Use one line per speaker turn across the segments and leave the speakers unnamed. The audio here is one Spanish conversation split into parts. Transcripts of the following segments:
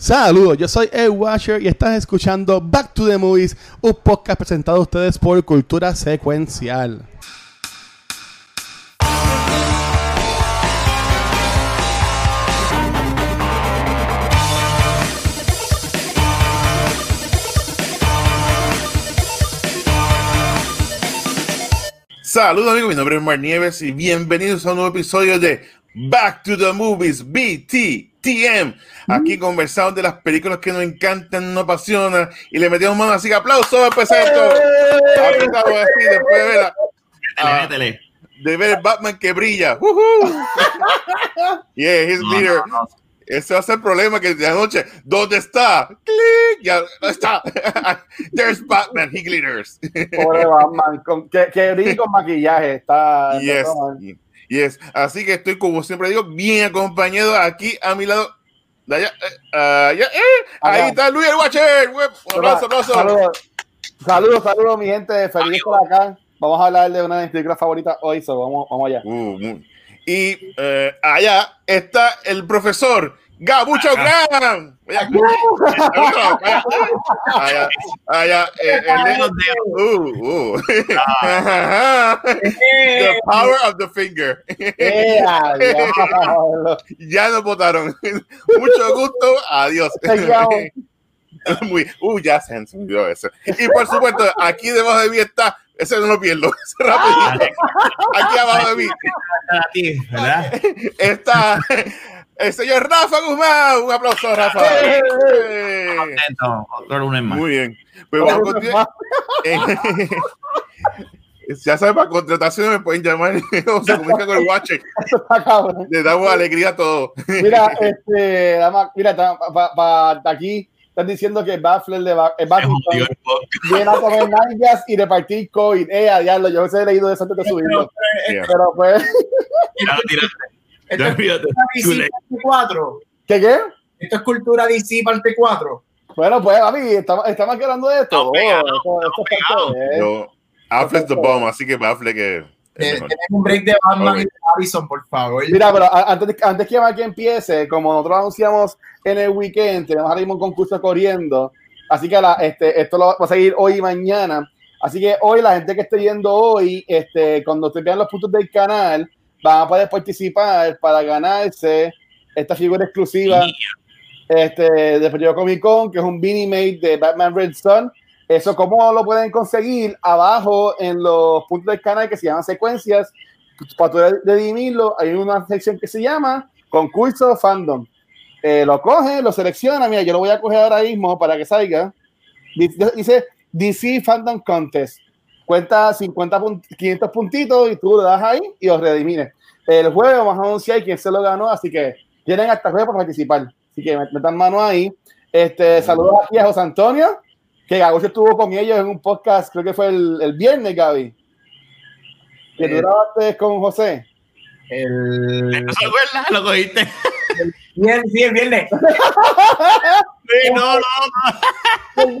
Saludos, yo soy Ed Washer y estás escuchando Back to the Movies, un podcast presentado a ustedes por Cultura Secuencial.
Saludos amigos, mi nombre es Mar Nieves y bienvenidos a un nuevo episodio de Back to the Movies BTTM. Aquí conversamos de las películas que nos encantan, nos apasionan y le metemos mano así que aplausos empezar esto. Apretamos así después de ver, a-
Métele,
de ver Batman que brilla. Woohoo. yeah, his
No,
leader.
no, no.
Ese va a ser el problema que de anoche, ¿dónde está? Click, ya está. There's Batman, he glitters.
Pobre Batman, con, que, que con maquillaje, está...
Yes. Yes. Así que estoy, como siempre digo, bien acompañado aquí a mi lado. De allá, eh, allá, eh, ahí está Luis el Watcher. Un.
Saludos, saludos, mi gente, feliz estar acá. Vamos a hablar de una de mis películas favoritas hoy, so vamos, vamos allá.
Uh, y eh, allá está el profesor Gabucho Graham. Allá, allá, eh. The power of the finger.
¡Ea, diablo!
Ya nos votaron. Mucho gusto. Adiós. Muy, uh, ya se olvidó eso. Y por supuesto, aquí debajo de mí está, ese no lo pierdo, ese rapidito. Aquí abajo de mí está el señor Rafa Guzmán. Un aplauso, Rafa. Eh,
Contento, otro lunes más.
Muy bien. Pues vamos a continuar. Eh, ya sabes, para contrataciones me pueden llamar o se comunican con el Watcher.
Esto está cabrón.
Le damos alegría a todos.
Mira, este, mira, para aquí están diciendo que Baffler de eh,
Se podcast.
viene a comer nalgas y repartir COVID. ¡Eh, diablo! Yo he leído eso antes de subirlo. Pero pues,
Ya lo tiraste.
Esto
Ya
es
olvídate.
DC parte 4.
¿qué qué?
Esto es cultura DC parte 4.
Bueno, pues, papi, estamos, estamos hablando de esto. Oh, esto- esto es
Yo, Affleck the bomb, así que Affleck que es.
Tenemos un break de Batman
Ok.
y de Harrison, por favor.
Mira, pero antes, antes que que empiece, como nosotros anunciamos en el weekend, tenemos ahora mismo un concurso corriendo. Así que la, este, esto lo va a seguir hoy y mañana. Así que hoy, la gente que esté viendo hoy, este, cuando ustedes vean los puntos del canal, van a poder participar para ganarse esta figura exclusiva este, de Periodo Comic Con, que es un Beanie Mate de Batman Red Sun. Eso, ¿cómo lo pueden conseguir? Abajo en los puntos del canal que se llaman secuencias, para poder redimirlo, hay una sección que se llama Concurso Fandom. Eh, lo coge, lo selecciona. Mira, yo lo voy a coger ahora mismo para que salga. Dice DC Fandom Contest. Cuenta 50 pun- 500 puntitos y tú le das ahí y los redimines. El jueves vamos a anunciar quién se lo ganó, así que tienen hasta el jueves para participar. Así que metan mano ahí. Este, saludos aquí a José Antonio, que Gagocho estuvo con ellos en un podcast, creo que fue el, el viernes, Gaby. Que tú
Eh.
grabaste con José.
El
¿No se acuerda? Lo cogiste.
viernes, sí, el viernes.
Sí, no, no, no.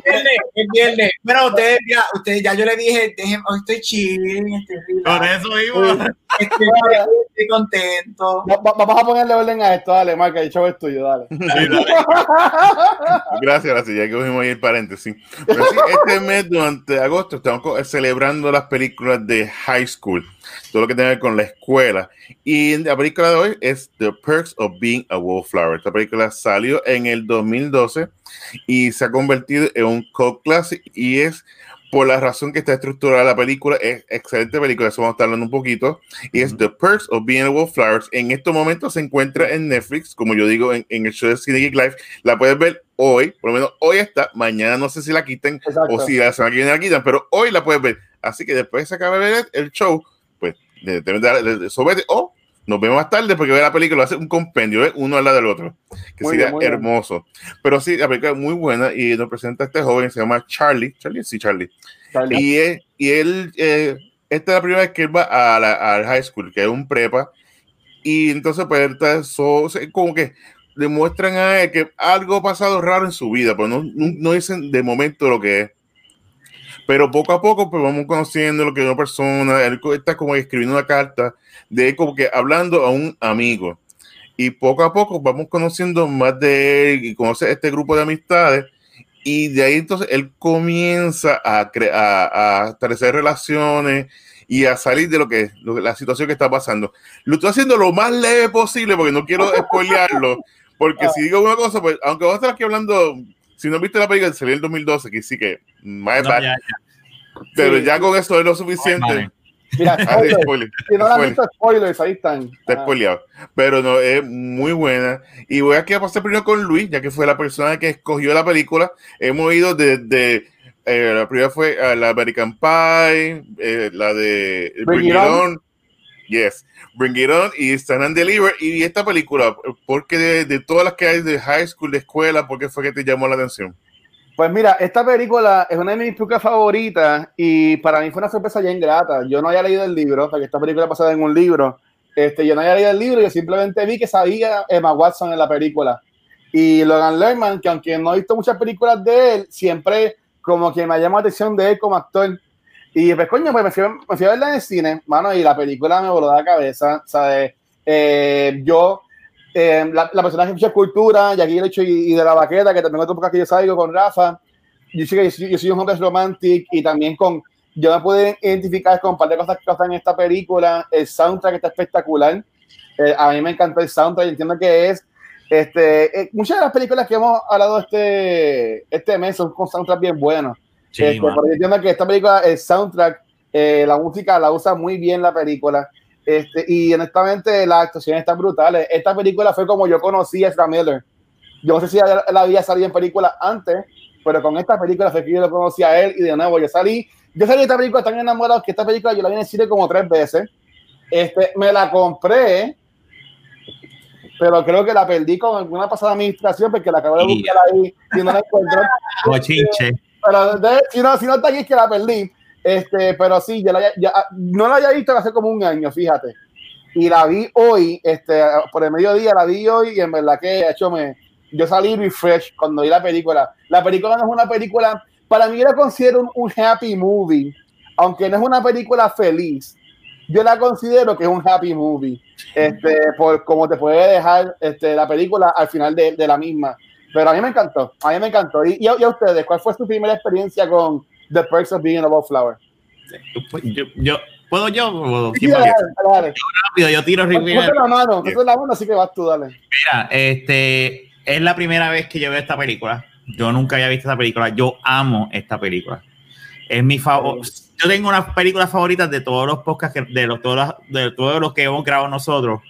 El viernes. Bueno, ustedes ya, ustedes ya yo le dije, dejen, hoy estoy chilling, estoy
Por eso mismo.
estoy, estoy contento.
Va- va- vamos a ponerle orden a esto, dale, Marca, el show es tuyo, dale.
Sí, dale.
Gracias, gracias. Ya que cogimos ahí el paréntesis. Pero sí, este mes, durante agosto, estamos celebrando las películas de high school, todo lo que tiene que ver con la escuela. Y la película de hoy es The Perks of Being a Wallflower. Esta película salió en el 2012 y se ha convertido en un cult classic y es por la razón que está estructurada la película, es excelente película, eso vamos a estar hablando un poquito, y es The Perks of Being a Wallflowers. En estos momentos se encuentra en Netflix, como yo digo en, en el show de Cine Geek Live, la puedes ver hoy, por lo menos hoy está, mañana no sé si la quiten
Exacto.
o si la semana que viene la quitan, pero hoy la puedes ver. Así que después se acabe de ver el show, de- de- de- sobete o nos vemos más tarde porque ve la película, hace un compendio, ¿eh? uno al lado del otro, que
Muy
sería
bien, muy bien.
hermoso. Pero sí, la película es muy buena y nos presenta a este joven, se llama Charlie, Charlie, sí, Charlie.
Charlie.
Y, él- y él, eh, esta es la primera vez que él va a la, al high school, que es un prepa, y entonces pues él está so- como que demuestran a él que algo ha pasado raro en su vida, pero no, no, no dicen de momento lo que es. Pero poco a poco pues vamos conociendo lo que es una persona, él está como escribiendo una carta de él como que hablando a un amigo. y poco a poco vamos conociendo más de él y conoce este grupo de amistades y de ahí entonces él comienza a, a, a establecer relaciones y a salir de lo que, lo la situación que está pasando. Lo estoy haciendo lo más leve posible porque no quiero spoilearlo, porque si digo una cosa, pues aunque vamos a estar aquí hablando, si no viste la película, salió en el 2012, que sí que, my
No,
bad,
ya,
pero
Sí.
ya con eso es lo suficiente.
Vale.
Mira,
Ah,
si no la han visto, spoilers, ahí están.
Está
Ah.
spoileado. Pero no, es muy buena. Y voy aquí a pasar primero con Luis, ya que fue la persona que escogió la película. Hemos ido desde. eh, la primera fue eh, la American Pie, eh, la de Bring, It On. Yes, Bring It On y Stand and Deliver. Y esta película, porque de, de todas las que hay de high school, de escuela, ¿por qué fue que te llamó la atención?
Pues mira, esta película es una de mis películas favoritas y para mí fue una sorpresa bien grata. Yo no había leído el libro, porque esta película basada en un libro. Este, yo no había leído el libro, yo simplemente vi que sabía Emma Watson en la película. Y Logan Lerman, que aunque no he visto muchas películas de él, siempre como que me llama la atención de él como actor. Y pues coño, pues me fui, me fui a verla en el cine, mano, y la película me voló la cabeza, ¿sabes? Eh, yo, eh, la, la persona que mucha cultura, y aquí el hecho y, y de la baqueta, que también otro podcast que yo salgo con Rafa, yo yo, soy- yo soy un hombre romantic y también con, yo me pude identificar con un par de cosas que están en esta película, el soundtrack está espectacular, Eh, a mí me encantó el soundtrack, y entiendo que es, este, eh, muchas de las películas que hemos hablado este, este mes son con soundtrack bien buenos.
Sí,
Este, porque entiendo que esta película, el soundtrack, eh, la música la usa muy bien la película. Este, y honestamente las actuaciones están brutales. Esta película fue como yo conocí a Ezra Miller. Yo no sé si él, él había salido en películas antes, pero con esta película fue que yo lo conocí a él y de nuevo yo salí. Yo salí de esta película tan enamorado que esta película yo la vi en el cine como tres veces. Este, me la compré, pero creo que la perdí con alguna pasada administración porque la acabo de buscar ahí y no la encuentro.
Bochinche.
Pero si, no, si no está aquí es que la perdí. Este, pero sí, yo la, ya- no la había visto hace como un año, fíjate. Y la vi hoy, este, por el mediodía la vi hoy y en verdad que hecho me, yo salí refresh cuando vi la película. La película no es una película, para mí la considero un, un happy movie, aunque no es una película feliz. Yo la considero que es un happy movie, este, por cómo te puede dejar este, la película al final de, de la misma. Pero a mí me encantó, a mí me encantó. ¿Y, y a, y a ustedes, cuál fue su primera experiencia con The Perks of Being a Wallflower?
Yo, yo- ¿Puedo yo? o
Sí,
quién
dale,
va?
dale, dale.
Rápido, yo tiro
Ponte
primero.
la mano, la mano, así que vas tú, dale.
Mira, este es la primera vez que yo veo esta película. Yo nunca había visto esta película. Yo amo esta película. Es mi favor. Yo tengo unas películas favoritas de todos los podcasts, que- de, los, todos los, de todos los que hemos grabado nosotros.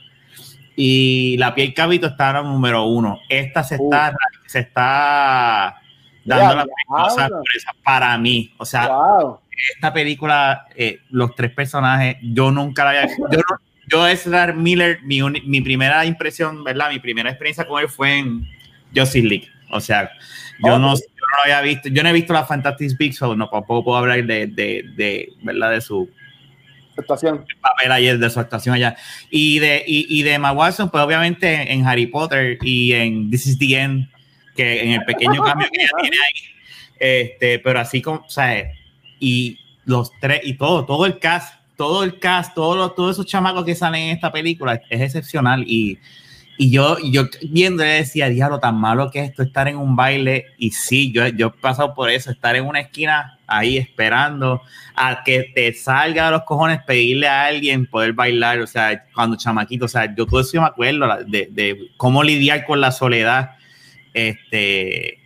Y La piel cabito está en número uno. Esta se está, se está dando la
diablo.
sorpresa para mí. O sea,
Wow.
esta película, eh, los tres personajes, yo nunca la había Yo, no- yo Ezra Miller, mi, uni- mi primera impresión, ¿verdad? Mi primera experiencia con él fue en Justice League. O sea, yo, no,
Ok.
yo no lo había visto. Yo no he visto la Fantastic Beasts, so no tampoco puedo hablar de, de, de, ¿verdad? De su
Estación.
papel ayer, de su actuación allá. Y de, y, y de Emma Watson, pues obviamente en Harry Potter y en This is the End, que en el pequeño cambio que ella tiene ahí. Este, pero así como, o sea, y los tres, y todo, todo el cast, todo el cast, todos los, todos esos chamacos que salen en esta película es excepcional. Y, y yo, yo viendo decía, diablo, tan malo que es esto estar en un baile. Y sí, yo, yo he pasado por eso, estar en una esquina ahí esperando a que te salga de los cojones pedirle a alguien poder bailar, o sea, cuando chamaquito, o sea, yo todo eso yo me acuerdo de, de cómo lidiar con la soledad, este,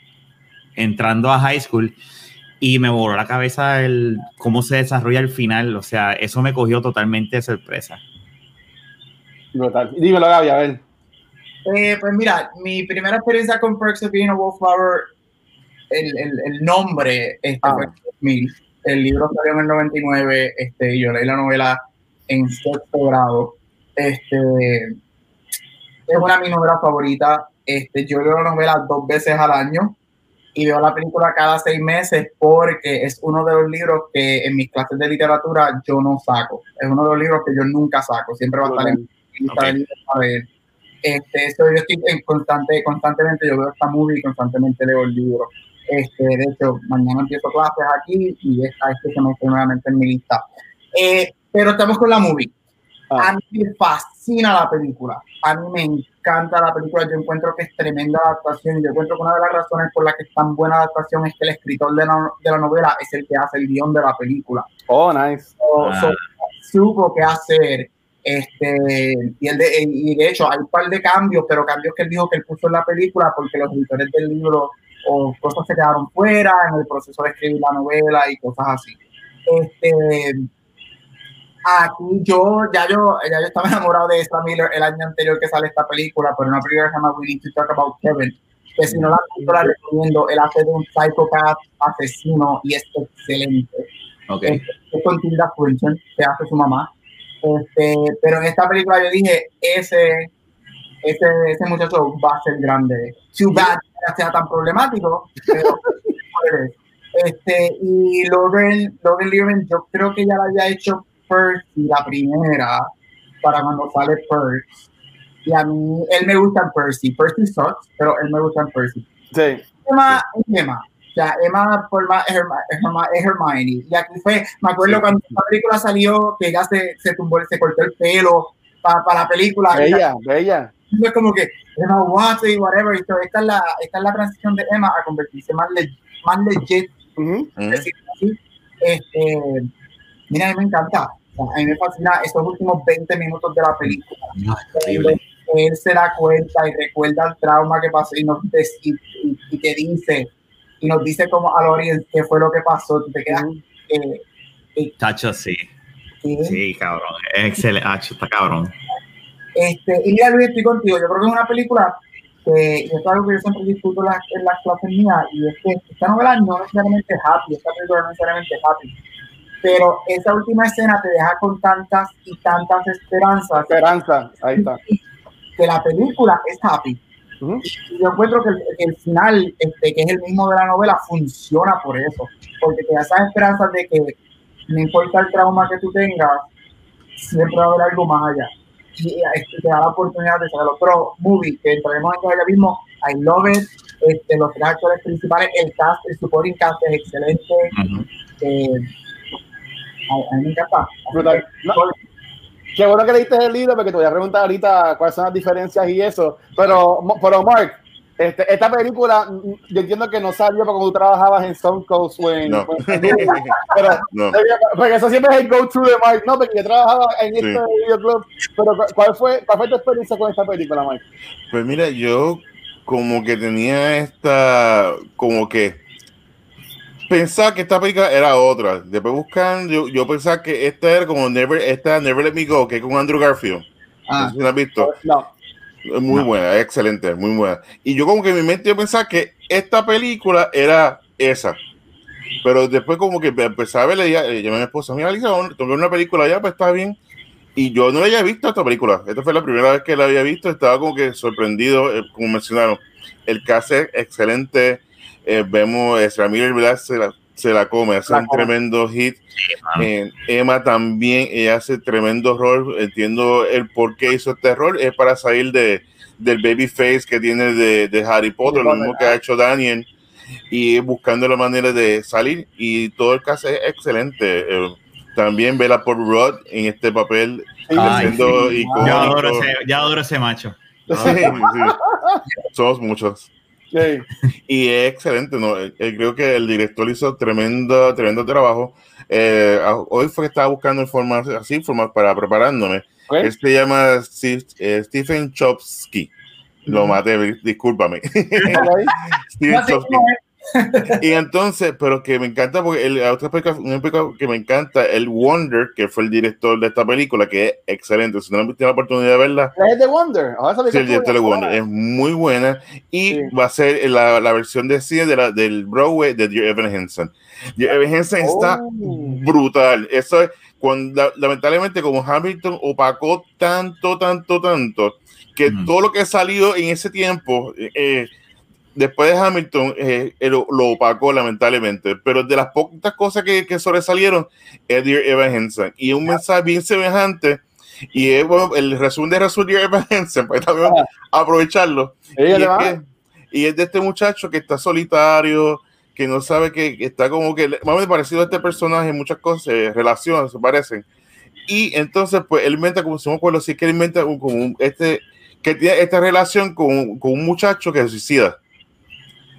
entrando a high school y me voló la cabeza el cómo se desarrolla el final, o sea, eso me cogió totalmente de sorpresa.
Brutal. Dímelo, Gaby, a ver.
Eh, pues mira, mi primera experiencia con Perks of Being a Wallflower, el, el, el nombre este,
Ah.
fue en 2000. El libro salió en el 99. Este, y yo leí la novela en sexto grado. Este, es una de mis novelas favoritas. Este, yo leo la novela dos veces al año y veo la película cada seis meses porque es uno de los libros que en mis clases de literatura yo no saco. Es uno de los libros que yo nunca saco. Siempre va a estar en mi lista de libros a ver. Este, eso yo estoy en constante, constantemente, yo veo esta movie y constantemente leo el libro. Este, de hecho, mañana empiezo clases aquí y esta este semestre nuevamente en mi lista. Eh, pero estamos con la movie.
Ah.
A mí me fascina la película. A mí me encanta la película, yo encuentro que es tremenda adaptación. Yo encuentro que una de las razones por las que es tan buena adaptación es que el escritor de la, de la novela es el que hace el guion de la película.
Oh, nice.
So,
Ah.
so, supo qué hacer. Este, y, el de, y de hecho hay un par de cambios, pero cambios que él dijo que él puso en la película porque los editores del libro o cosas se quedaron fuera en el proceso de escribir la novela y cosas así. Este, aquí yo ya yo ya yo estaba enamorado de Ezra Miller el año anterior que sale esta película, pero una película que se llama We Need to Talk About Kevin, que si no la, la recomiendo, él hace de un psychopath asesino y es excelente
Ok.
es con Tilda Swinton, que hace su mamá. Este, pero en esta película yo dije, ese, ese, ese muchacho va a ser grande. Too bad que sea tan problemático, pero este, y Lauren, Lauren Levin, yo creo que ya la había hecho Percy, la primera, para cuando sale Percy. Y a mí, él me gusta en Percy. Percy sucks, pero él me gusta en Percy.
Sí.
Es Emma. O sea, Emma por más es, Herma- es Herma- es Hermione. Y aquí fue, me acuerdo
Sí.
cuando la película salió, que ella se, se tumbó, se cortó el pelo para la película.
Bella, bella.
Y fue como que Emma Watson y whatever. Y so, esta, es la, esta es la transición de Emma a convertirse más, le- más legit.
Ujú.
decirlo así. Este, mira, a mí me encanta. O sea, a mí me fascina esos últimos 20 minutos de la película.
Increíble.
Él se da cuenta y recuerda el trauma que pasó y, des- y, y- y te dice, y nos dice como al audience qué fue lo que pasó. Tú te quedas, eh,
Tacho, sí.
¿qué?
Sí, cabrón. Excelente. Está cabrón.
Este, y mira, Luis, estoy contigo. Yo creo que es una película que, y es algo que yo siempre discuto en las, en las clases mías, y es que esta novela no necesariamente es happy, esta película no necesariamente es happy, pero esa última escena te deja con tantas y tantas esperanzas
Esperanza. Ahí está.
que la película es happy. Y yo encuentro que el, que el final, este, que es el mismo de la novela, funciona por eso, porque te da esas esperanzas de que no importa el trauma que tú tengas, siempre va a haber algo más allá. Y este, te da la oportunidad de saber otro movie que entraremos en ya mismo. I love it. Este, los tres actores principales, el cast, el supporting cast es excelente. Eh, a, a mí me encanta.
Qué bueno que leíste el libro porque te voy a preguntar ahorita cuáles son las diferencias y eso. Pero, pero Mark, este, esta película, yo entiendo que no salió porque tú trabajabas en Stone Cold Swing.
No.
Pero,
No.
porque eso siempre es el go-to de Mark. No, porque yo trabajaba en
Sí.
este videoclub. Pero, ¿cu- ¿cuál fue, ¿cuál fue tu experiencia con esta película, Mark?
Pues mira, yo como que tenía esta, como que pensaba que esta película era otra. Después buscando, yo, yo pensaba que esta era como Never, esta Never Let Me Go, que es con Andrew Garfield. No
Ah,
sé si la has visto.
No.
Es muy
No.
buena, excelente, muy buena. Y yo como que en mi mente yo pensaba que esta película era esa. Pero después como que empecé a ya, eh, llamé a mi esposa, mira, Lisa, ver una película ya, pues está bien. Y yo no la había visto esta película. Esta fue la primera vez que la había visto. Estaba como que sorprendido, eh, como mencionaron. El cast es excelente. Eh, vemos, Ezra Miller, ¿verdad? Se la, se la come, hace
La
un
come.
tremendo hit. Eh, Emma también, ella hace tremendo rol. Entiendo el por qué hizo este rol. Es para salir de, del baby face que tiene de, de Harry Potter, lo mismo que ha hecho Daniel. Y buscando la manera de salir. Y todo el caso es excelente. Eh, también Bella Paul Rudd en este papel.
Ay, sí.
icónico.
Yo adoro ese, yo adoro ese macho.
Sí, sí. Somos muchos. Y es excelente, ¿no? Eh, eh, creo que el director hizo tremendo, tremendo trabajo. Eh, hoy fue que estaba buscando información así, informa- para preparándome.
Ok.
Él se llama Stephen Chopsky. Lo maté, di- discúlpame. Stephen Chopsky. Y entonces, pero que me encanta porque el, otra película, una película que me encanta, el Wonder, que fue el director de esta película, que es excelente. Si no tenido la oportunidad de verla,
Es de Wonder. Ah, esa
Sí, el director de Wonder es muy buena y
Sí.
va a ser la, la versión de cine de la, del Broadway de Dear Evan Hansen. Dear Evan está
Oh.
brutal. Eso es cuando la- lamentablemente como Hamilton opacó tanto, tanto, tanto que
Ujú.
todo lo que ha salido en ese tiempo eh, eh, después de Hamilton eh, eh, lo, lo opacó lamentablemente. Pero de las pocas cosas que, que sobresalieron es Dear Evan Hansen y un mensaje bien semejante. Y es bueno, el resumen de resumen de Dear Evan Hansen, pues también aprovecharlo.
Sí,
Y es, que- y es de este muchacho que está solitario, que no sabe que, que está como que, más parecido a este personaje, en muchas cosas, eh, relaciones, se parecen. Y entonces, pues él inventa, como si no me acuerdo, sí que él inventa un- como un- este, que tiene esta relación con, con un muchacho que se suicida.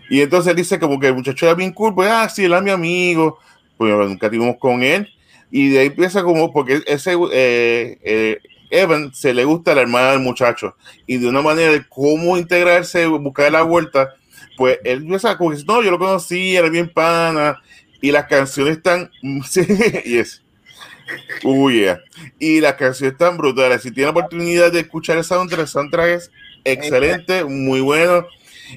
Y entonces dice como que el muchacho era bien cool, pues, ah, sí, él es mi amigo, pues nunca tuvimos con él. Y de ahí empieza como, porque ese eh, eh, Evan se le gusta a la hermana del muchacho. Y de una manera de cómo integrarse, buscar la vuelta, pues él empieza como que, no, yo lo conocí, era bien pana. Y las canciones están, yes. Uy, yeah. Y las canciones están brutales. Si tiene la oportunidad de escuchar el soundtrack, el soundtrack es excelente, muy bueno.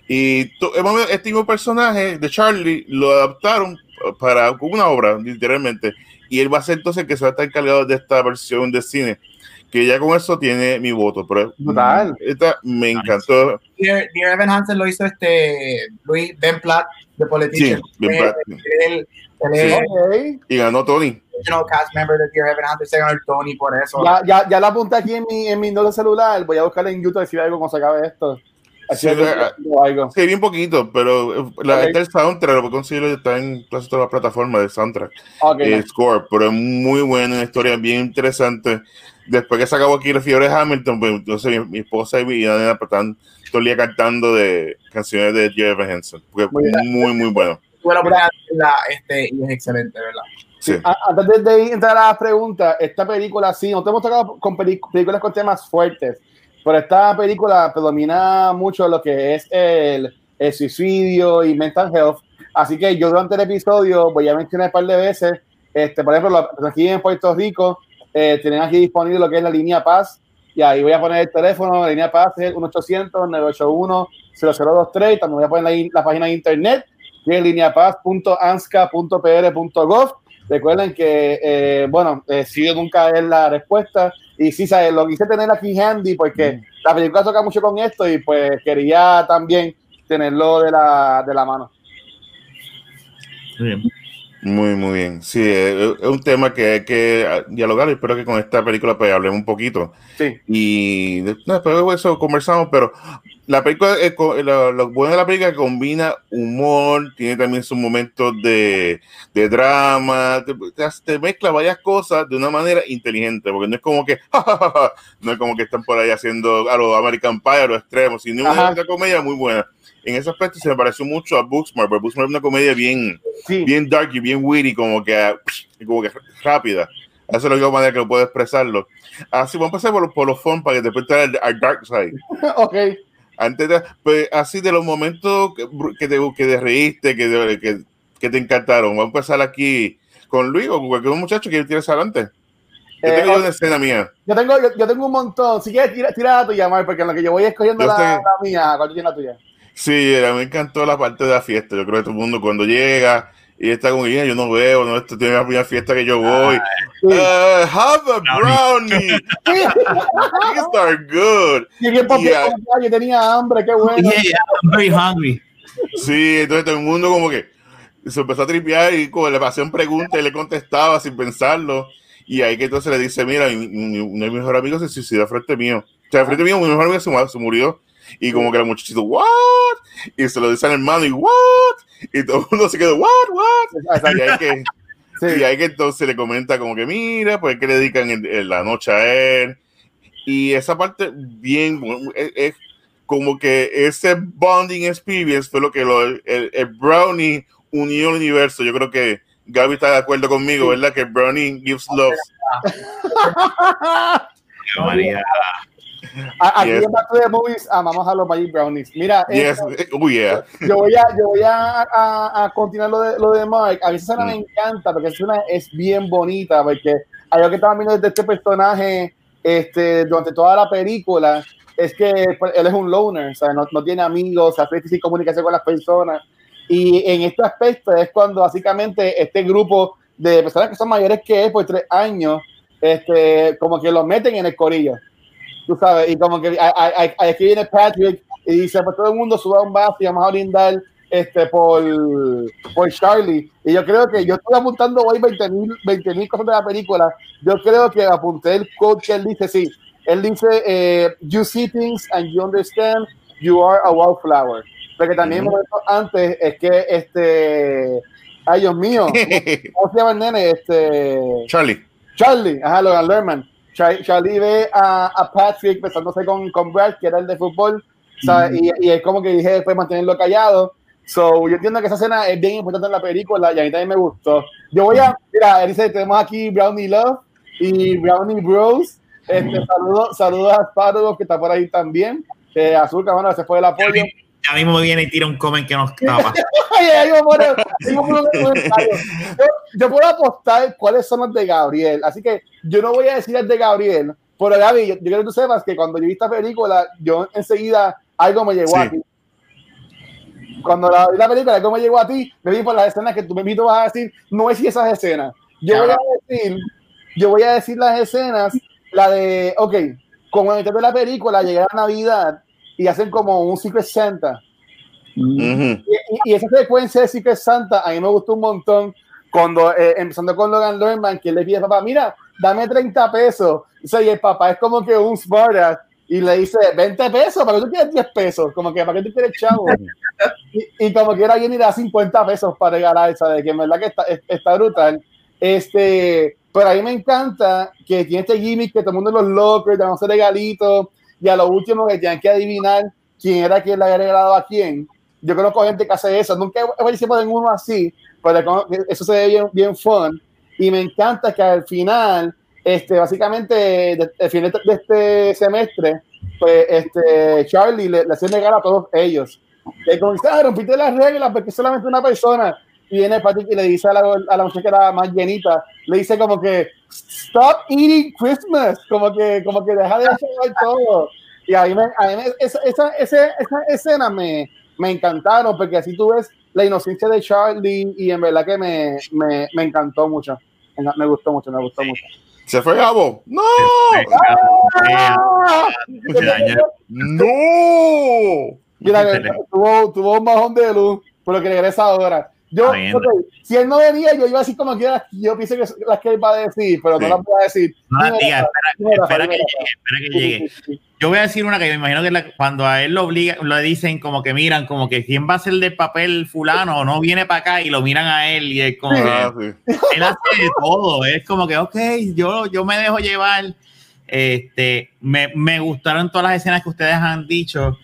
Y hemos- este mismo personaje de Charlie lo adaptaron para una obra, literalmente. Y él va a ser entonces el que se va a estar encargado de esta versión de cine. Que ya con eso tiene mi voto. Pero
Brutal.
esta me encantó.
Dear, Dear Evan Hansen lo hizo este Luis Ben Platt de
Sí,
Politician.
Ben
Eh,
Platt.
Él, él es
Ok.
Y ganó Tony.
cast member de Dear Evan Hansen, se ganó el Tony por eso.
Ya, ya, ya la apunté aquí en mi, en mi celular. Voy a buscar en YouTube si hay algo cuando se acabe esto.
Sí,
algo,
eh. Sí, bien poquito, pero eh, la,
Ok.
está el soundtrack, lo puedo conseguir, está en casi todas las plataformas de soundtrack.
Ok,
el
nice.
score, pero es muy buena, una historia bien interesante. Después que se acabó aquí la fiebre de Hamilton, pues entonces mi, mi esposa y mi nena pues, están todo el día cantando de canciones de Jeff Henson, porque
Muy
muy, muy bueno.
La oportunidad de verla, este, y es excelente, ¿verdad?
Sí.
Antes de, entrar a las preguntas, esta película sí, no te hemos tocado con películas con temas fuertes, pero esta película predomina mucho lo que es el, el suicidio y mental health. Así que yo durante el episodio voy a mencionar un par de veces, este, por ejemplo, lo- aquí en Puerto Rico, eh, tienen aquí disponible lo que es la línea Paz, y ahí voy a poner el teléfono, la línea Paz es el 1-800-981-0023, también voy a poner la, la página de internet, que es lineapaz.ansca.pr.gov. Recuerden que, eh, bueno, eh, si nunca es la respuesta. Y sí, ¿sabes? lo quise tener aquí handy porque la película toca mucho con esto y pues quería también tenerlo de la, de la mano.
Muy bien.
Muy, muy bien. Sí, es, un tema que hay que dialogar y espero que con esta película pues hablemos un poquito.
Sí.
Y después de eso conversamos, pero la película, eh, co- lo, lo bueno de la película combina humor, tiene también sus momentos de, de drama, te, te- mezcla varias cosas de una manera inteligente, porque no es como que, no es como que están por ahí haciendo a los American Pie, a los extremos, sino
Ajá.
una, comedia muy buena. En ese aspecto se me pareció mucho a Booksmart, pero Booksmart es una comedia bien,
Sí.
bien dark y bien witty, como que, como que rápida. Esa es la única manera que lo puedo expresarlo. Así, vamos a pasar por, los- por los fun para que después te al, al dark side.
ok.
Antes de, pues, así de los momentos que, que te, que te reíste, que, te- que, que te encantaron. Vamos a empezar aquí con Luis o con cualquier muchacho que tienes adelante. Yo
Eh,
tengo una escena mía.
Yo tengo, yo, yo tengo un montón. Si quieres, tira, tira la tuya, Mar, porque en lo que yo voy escogiendo
Yo
la, la mía, ¿cuál tiene la tuya?
Sí, me encantó la parte de la fiesta. Yo creo que todo el mundo cuando llega y está con ella, yo no veo, no, esto tiene la primera fiesta que yo voy. Uh, have a brownie. These are good.
Y bien porque
Yeah.
yo tenía hambre, qué bueno.
Yeah, I'm very hungry.
Sí, entonces todo el mundo como que se empezó a tripear y como le hacían preguntas y le contestaba sin pensarlo. Y ahí que entonces le dice, mira, mi, mi- uno de mis mejores amigos se suicidó frente mío. O sea, frente mío, mi mejor amigo se murió. Y como que la muchachita, ¿what? Y se lo dice al hermano, y ¿what? Y todo el mundo se quedó, ¿what? ¿what? Y ahí que,
Sí.
y ahí que entonces le comenta como que, mira, pues que le dedican en, en la noche a él. Y esa parte bien, es, es como que ese bonding experience fue lo que lo, el, el brownie unió el universo. Yo creo que Gaby está de acuerdo conmigo, ¿verdad? Que brownie gives love.
Qué María.
A- Aquí
Yes.
en Back to the Movies amamos a los Magic Brownies. Mira,
Yes.
esto-
Oh, yeah.
yo voy a, yo voy a, a- a continuar lo de, lo de Mark. A mí esa escena me encanta porque esa escena es bien bonita porque algo que estaba viendo de este personaje este, durante toda la película es que pues, él es un loner, o sea, no, no tiene amigos, hace difícil comunicación con las personas. Y en este aspecto es cuando básicamente este grupo de personas que son mayores que él por tres años, este, como que los meten en el corillo. Tú sabes, y como que a- a- a- aquí viene Patrick y dice, pues todo el mundo suba un vaso y vamos a brindar este, por, por Charlie. Y yo creo que yo estoy apuntando hoy 20 mil cosas de la película. Yo creo que apunté el quote que él dice, sí. Él dice, eh, you see things and you understand, you are a wildflower. Porque también
Ujú.
momento antes es que este, ay Dios mío, ¿cómo se llama el nene? Este,
Charlie.
Charlie, ajá, Logan Lerman. Char- Charlie ve a, a Patrick besándose con, con Brad, que era el de fútbol, ¿sabes? y, y es como que dije después mantenerlo callado. So, yo entiendo que esa escena es bien importante en la película y a mí también me gustó. Yo voy a, mira, él dice, tenemos aquí Brownie Love y Brownie Bros. Este, saludos, saludos a Sparrow que está por ahí también. Eh, Azúcar, bueno, se fue el apoyo.
Ya mismo viene y tira un comment que nos tapa.
A a. Yo, yo puedo apostar cuáles son los de Gabriel, así que yo no voy a decir el de Gabriel, pero Gaby, yo, yo quiero que tú sepas que cuando yo vi esta película, yo enseguida algo me llegó
Sí.
a ti. Cuando la vi la película, algo me llegó a ti, me vi por las escenas que tú me tú vas a decir, no es si esas escenas. Yo voy a decir, yo voy a decir las escenas, la de, ok, como en el de la película, llega la Navidad y hacen como un Secret Santa.
Ujú.
Y, y- y esa secuencia de Secret Santa a mí me gustó un montón. Cuando eh, empezando con Logan Lerman que le pide a papá mira dame 30 pesos o sea, y el papá es como que un smartass y le dice 20 pesos para que tú quieres 10 pesos como que para que tú quieres chavo y, y como que era bien y le da 50 pesos para regalar de que en verdad que está, es- está brutal. Este pero a mí me encanta que tiene este gimmick que todo el mundo los lockers hacer regalitos y a lo último que tienen que adivinar quién era quien le había regalado a quién yo conozco gente que hace eso. Nunca participado en uno así, pero eso se ve bien, bien fun. Y me encanta que al final, este, básicamente, al final de este semestre, pues este, Charlie le, le hace negar a todos ellos. Como dice, ah, rompiste las reglas porque solamente una persona. Y viene Patrick y le dice a la, a la muchacha que era más llenita, le dice como que, stop eating Christmas, como que, como que deja de hacer todo. Y a mí, me, a mí me- esa, esa, esa, esa escena me, me encantaron porque así tú ves la inocencia de Charlie y en verdad que me, me, me encantó mucho. Me, gustó mucho, me gustó mucho.
¿Se fue Gabo? ¡No!
Dañó.
¡No!
Mira, que tuvo, tuvo un bajón de luz, pero que regresa ahora. Yo,
Está bien.
ok, si él no venía, yo iba así como que yo pienso que las que él va a decir, pero
Sí.
no las voy a decir.
No
Rafa,
espera, espera que llegue, espera que llegue.
sí, sí.
Yo voy a decir una que me imagino que la- cuando a él lo obliga, lo dicen como que miran, como que quién va a ser del papel fulano o no viene para acá y lo miran a él y es como que
Ah, sí.
él hace de todo, es como que ok, yo, yo me dejo llevar. Este, me, me gustaron todas las escenas que ustedes han dicho.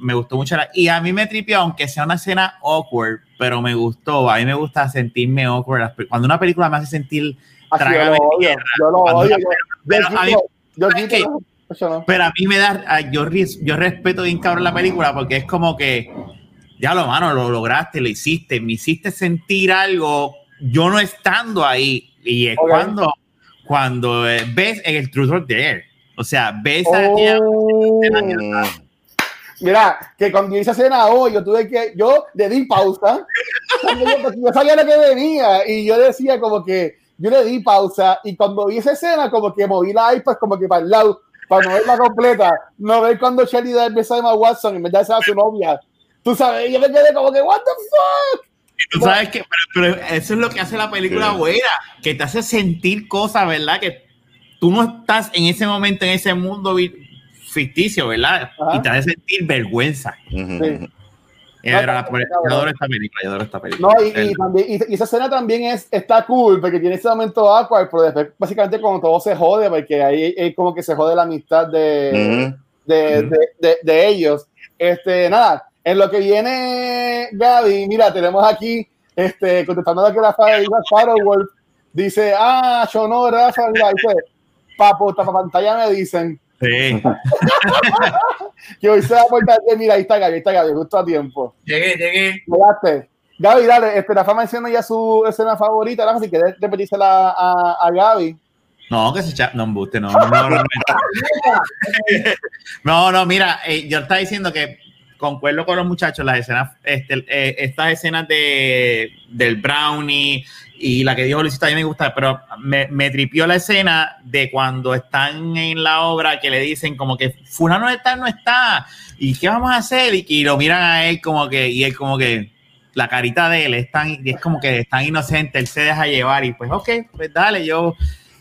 Me gustó mucho la- y a mí me tripió, aunque sea una escena awkward, pero me gustó. A mí me gusta sentirme awkward. Cuando una película me hace sentir
yo
Trágame tierra.
yo lo odio.
la- pero a mí- me da, yo, yo respeto bien cabrón la película porque es como que, ya lo mano, lo lograste, lo hiciste, me hiciste sentir algo, yo no estando ahí. Y es cuando, cuando eh, ves en el Truth or Dare. O sea, ves a tía-
Oh. Mira, que cuando hice escena hoy, yo tuve que, yo le di pausa, porque yo sabía lo que venía, y yo decía como que, yo le di pausa, y cuando vi esa escena, como que moví la iPad como que para el lado, para no verla completa, no ver cuando Shelly da el beso a Emma Watson, en vez de esa a su novia. Tú sabes, y yo me quedé como que, what the fuck?
Tú sabes que, pero, pero eso es lo que hace la película
Sí.
buena, que te hace sentir cosas, ¿verdad? Que tú no estás en ese momento, en ese mundo ficticio, ¿verdad?
Ajá.
Y te hace sentir vergüenza.
No,
yo adoro esta película, yo adoro esta película.
No, y, y también, y, y esa escena también es, está cool, porque tiene ese momento awkward, pero después, básicamente, cuando todo se jode, porque ahí es como que se jode la amistad de, de, de, de, de ellos. Este, nada, en lo que viene Gaby, mira, tenemos aquí, este, contestando a que Rafael Wolf, dice, ah, yo no, Rafa, mira, dice, papo, tapa pantalla me dicen
Sí.
que hoy se va a portar bien, mira, ahí está Gaby, ahí está Gaby, justo a tiempo.
Llegué, llegué.
Llegaste. Gaby, dale, este, Rafa menciona ya su escena favorita, Rafa, si quieres repetírsela a, a Gaby.
No, que se echa, no embuste, no, no, no, no, no, no, mira, eh, yo estaba diciendo que concuerdo con los muchachos, las escenas, este, eh, estas escenas de, del brownie y la que dijo Luisito a mí me gusta, pero me, me tripió la escena de cuando están en la obra que le dicen como que fulano tal no está y qué vamos a hacer y, y lo miran a él como que y él como que la carita de él es tan es como que es tan inocente, él se deja llevar y pues ok, pues dale, yo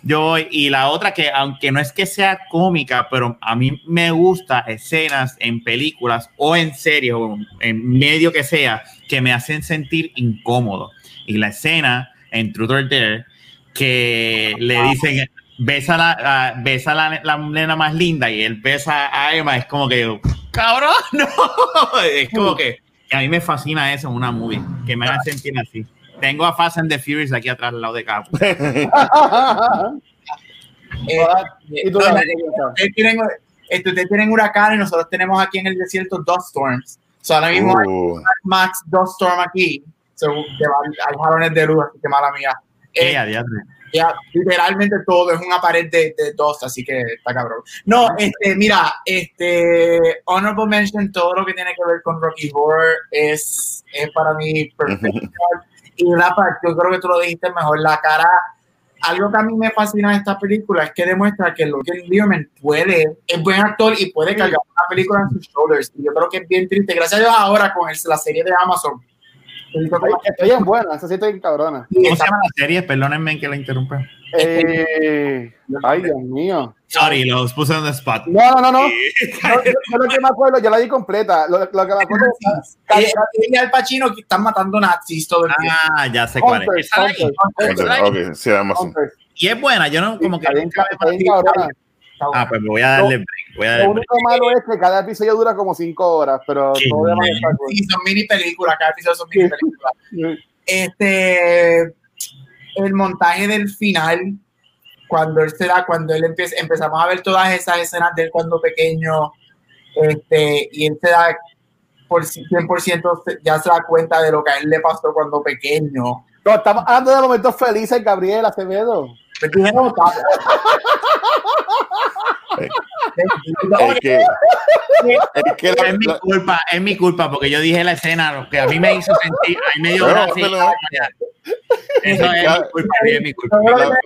yo y la otra que aunque no es que sea cómica, pero a mí me gusta escenas en películas o en series o en medio que sea que me hacen sentir incómodo. Y la escena en Truth or Dare que le dicen besa a la, a- besa la, la nena más linda y él besa a Emma, es como que, cabrón, no. Es como que, que a mí me fascina eso en una movie, que me hagan sentir así. Tengo a Fast and the Furious aquí atrás al lado de Capo.
Eh,
¿Y tú,
no,
Dani,
la-
qué piensas?
ustedes tienen, huracanes y nosotros tenemos aquí en el desierto dos storms. So, ahora mismo hay
Uh,
Max dos storm aquí. So, hay jalones de luz, así que mala mía. Eh,
adiós.
ya, literalmente todo es una pared de, de dos, así que está cabrón. No, este, mira, este, honorable mention, todo lo que tiene que ver con Rocky Horror es, es para mí perfecto. y la yo creo que tú lo dijiste mejor, la cara, algo que a mí me fascina de esta película es que demuestra que Logan Learman puede, es buen actor y puede cargar una película en sus shoulders. Y yo creo que es bien triste. Gracias a Dios ahora con el- la serie de Amazon.
Estoy en buena, esa sí estoy en cabrona.
¿Cómo se llama la serie? Perdónenme que la interrumpa.
Eh, ay, Dios mío.
Sorry, los puse en the spot.
No, no, no, no. Yo, lo que me acuerdo, yo la di completa. Lo, lo que me acuerdo es
ella y Al Pacino que están matando nazis todo el tiempo.
Ah, ya sé cuál es.
Ok, sí, Amazon.
Y es buena, yo no como que.
Está bien, está bien cabrona.
Ah, pues me voy a darle break. Voy a darle
Lo
break.
único malo es que cada episodio dura como 5 horas, pero
Qué
todo demás está.
Sí, son mini películas, cada episodio son mini películas. Este, el montaje del final, cuando él se da, cuando él empieza, empezamos a ver todas esas escenas de él cuando pequeño, este, y él se da por 100% se- ya se da cuenta de lo que a él le pasó cuando pequeño.
No, estamos hablando de momentos felices, Gabriel Acevedo.
Pues dije, no, está-
Es que, es que la-
Es mi culpa, es mi culpa, porque yo dije la escena, lo que a mí me hizo sentir, a mí me dio
Bueno,
gracia.
pero-
Eso es mi culpa, es mi culpa.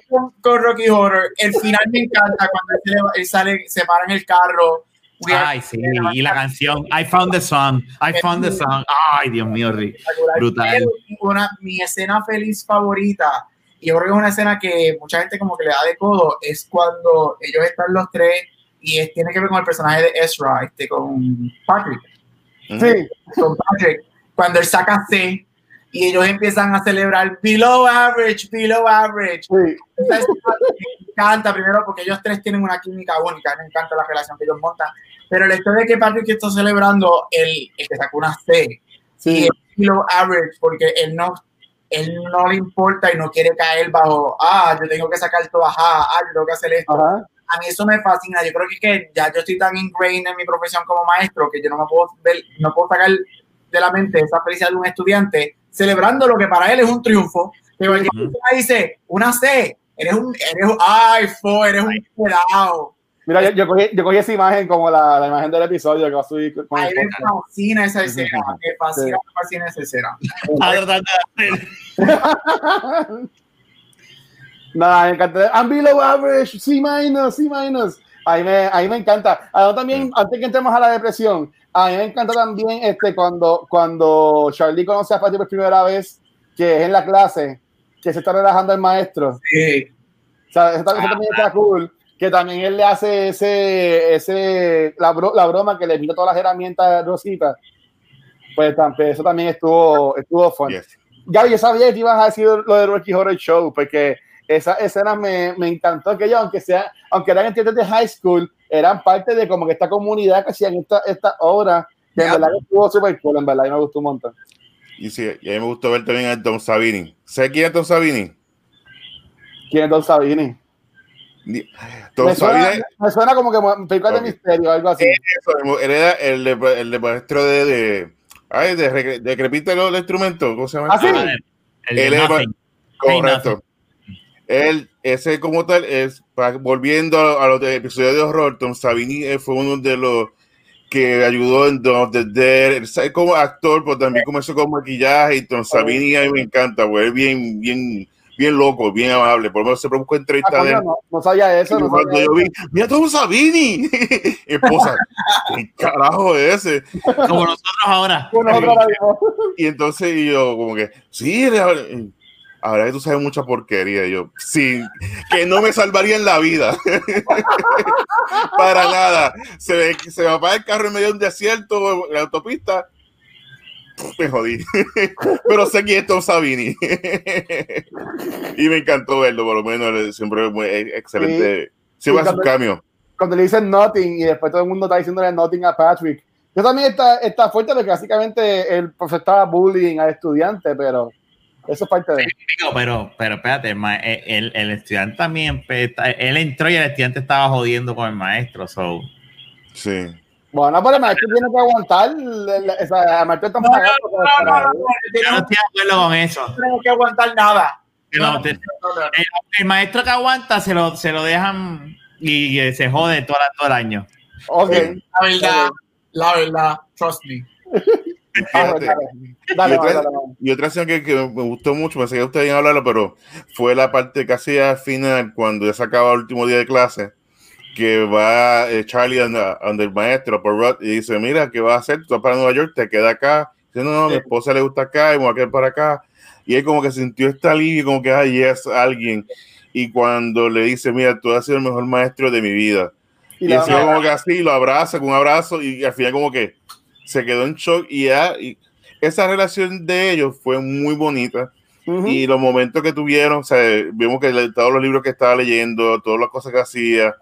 Con, con Rocky Horror, el final me encanta cuando él, sale, se para en el carro.
Ay, sí, y la canción, I found the song, I found the song. Ay, Dios mío, Rick. Brutal.
Una, mi escena feliz favorita, y yo creo que es una escena que mucha gente como que le da de codo, es cuando ellos están los tres y es, tiene que ver con el personaje de Ezra, este, con Patrick.
Sí,
Con Patrick, cuando él saca C y ellos empiezan a celebrar below average, below average.
sí.
Esa escena me encanta primero porque ellos tres tienen una química única, me encanta la relación que ellos montan. Pero el hecho de que Patrick está celebrando el, el que sacó una C y
Sí,
el below average porque él no, él no le importa y no quiere caer bajo, ah, yo tengo que sacar todo, ajá, ah, yo tengo que hacer esto.
ajá.
A mí eso me fascina. Yo creo que, es que ya yo estoy tan ingrained en mi profesión como maestro que yo no me puedo ver, no puedo sacar de la mente esa felicidad de un estudiante celebrando lo que para él es un triunfo. Pero el que
Ujú.
dice, una C, eres un, eres, un- ay, fo, eres un pelado.
Mira, yo, yo, cogí, yo cogí esa imagen como la, la imagen del episodio que va a subir con
A
el
mí me fascina esa escena, me fascina,
Sí.
me fascina esa escena.
Nada, me encanta. I'm below average, C minus, C minus. Ahí me, ahí me encanta. Ah, también, antes que entremos a la depresión, a mí me encanta también este, cuando, cuando Charlie conoce a Patty por primera vez, que es en la clase, que se está relajando el maestro.
Sí.
O sea, eso, también- eso también está cool. Que también él le hace ese, ese la, bro- la broma que le pinta todas las herramientas a Rosita. Pues pues, eso también estuvo, estuvo fun.
Yes.
Gaby, yo sabía que ibas a decir lo de Rocky Horror Show, porque esa escena me, me encantó que ellos, aunque sea, aunque eran estudiantes de high school, eran parte de como que esta comunidad que hacían esta, esta obra, que en
Ya.
verdad estuvo súper cool, en verdad, y me gustó un montón.
Y, sí, y a mí me gustó ver también a Don Savini. ¿Sabes quién es Don Savini?
¿Quién es Don Sabini?
Don
Me suena, me suena como que película
Ok.
de misterio, algo así.
eso, era el de, el de maestro de, de, ay, de, de crepita los instrumentos. ¿Cómo se llama?
¿Ah, sí?
Ah, el
es-
Nothing.
Correcto. Él, ese como tal, es volviendo a, a los de- episodios de horror, Tom Savini eh, fue uno de los que ayudó en of the Dead. Él sabe como actor, pero también comenzó con maquillaje. Y Tom Savini a mí me encanta, güey. Es bien, bien, bien loco, bien amable. Por lo menos se buscó
Ah,
entrevista de
coño,
él.
no, no sabía eso. No
cuando
sabía
yo
eso.
vi, mira Tom Savini, esposa, ¿qué carajo es ese?
Como nosotros ahora.
Y entonces y yo, como que, sí, ahora que tú sabes mucha porquería. Y yo, sí, que no me salvaría en la vida. Para nada. Se, ve- se me apaga el carro en medio de un desierto, en la autopista. Me jodí. Pero sé quién es Tom Savini. y me encantó verlo, por lo menos siempre muy excelente. Siempre hace un cambio.
Cuando le dicen nothing y después todo el mundo está diciéndole nothing a Patrick. Yo también está, está fuerte porque básicamente el profesor estaba bullying al estudiante, pero eso es parte de
él. Pero, pero espérate, eh, el, el, estudiante también, pues, él entró y el estudiante estaba jodiendo con el maestro. So.
Sí.
Bueno, pero el maestro tiene que aguantar. El, maestro está no, no, no,
no, Yo no estoy de acuerdo con eso.
No que aguantar nada.
el, maestro que aguanta se lo, se lo dejan y, se jode todo, todo el año.
Ok.
La verdad, la verdad, trust me.
y, otra, y que, que, me gustó mucho, pensé que ustedes iban a hablarlo, pero fue la parte casi al final, cuando ya se acaba el último día de clase, que va eh, Charlie donde el maestro por Rod y dice, mira, ¿qué vas a hacer? Tú vas para Nueva York, te queda acá. Dice, no, no, mi esposa le gusta acá y me voy a quedar para acá. Y él como que sintió esta alivio, como que, ay, es alguien. Y cuando le dice, mira, tú has sido el mejor maestro de mi vida. Y, él como que así, lo abraza con un abrazo y al final como que se quedó en shock y, ya, y esa relación de ellos fue muy bonita. Y los momentos que tuvieron, o sea, vimos que todos los libros que estaba leyendo, todas las cosas que hacía,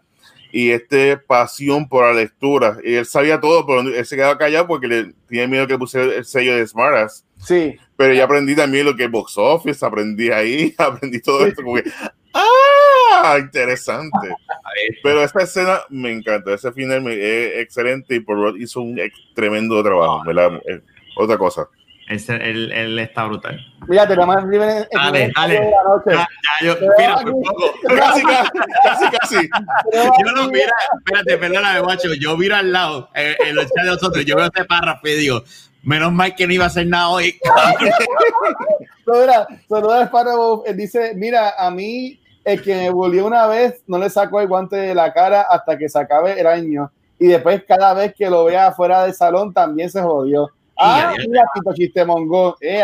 y este pasión por la lectura. Y él sabía todo, pero él se quedaba callado porque le tenía miedo que le pusiera el sello de Smartass.
Sí.
Pero ya aprendí también lo que es box office, aprendí ahí, aprendí todo esto. Como que, ¡ah! Interesante. Pero esta escena me encanta, ese final es excelente y por hizo un tremendo trabajo, ¿verdad? Otra cosa.
Él, él, está brutal.
Mira, te lo más en,
en dale, dale. Ya, ya, yo, mira, por poco.
Casi, casi, casi.
Yo no, mira, espérate, perdóname, macho. Yo miro al lado, eh, en los chat de nosotros, yo veo este párrafo y digo, menos mal que no iba a hacer nada hoy.
no, mira, saluda a Sparrow, él dice, mira, a mí, el que me volvió una vez, no le saco el guante de la cara hasta que se acabe el año. Y después, cada vez que lo vea fuera del salón, también se jodió. Ah, mira, tipo chiste mongo. Eh,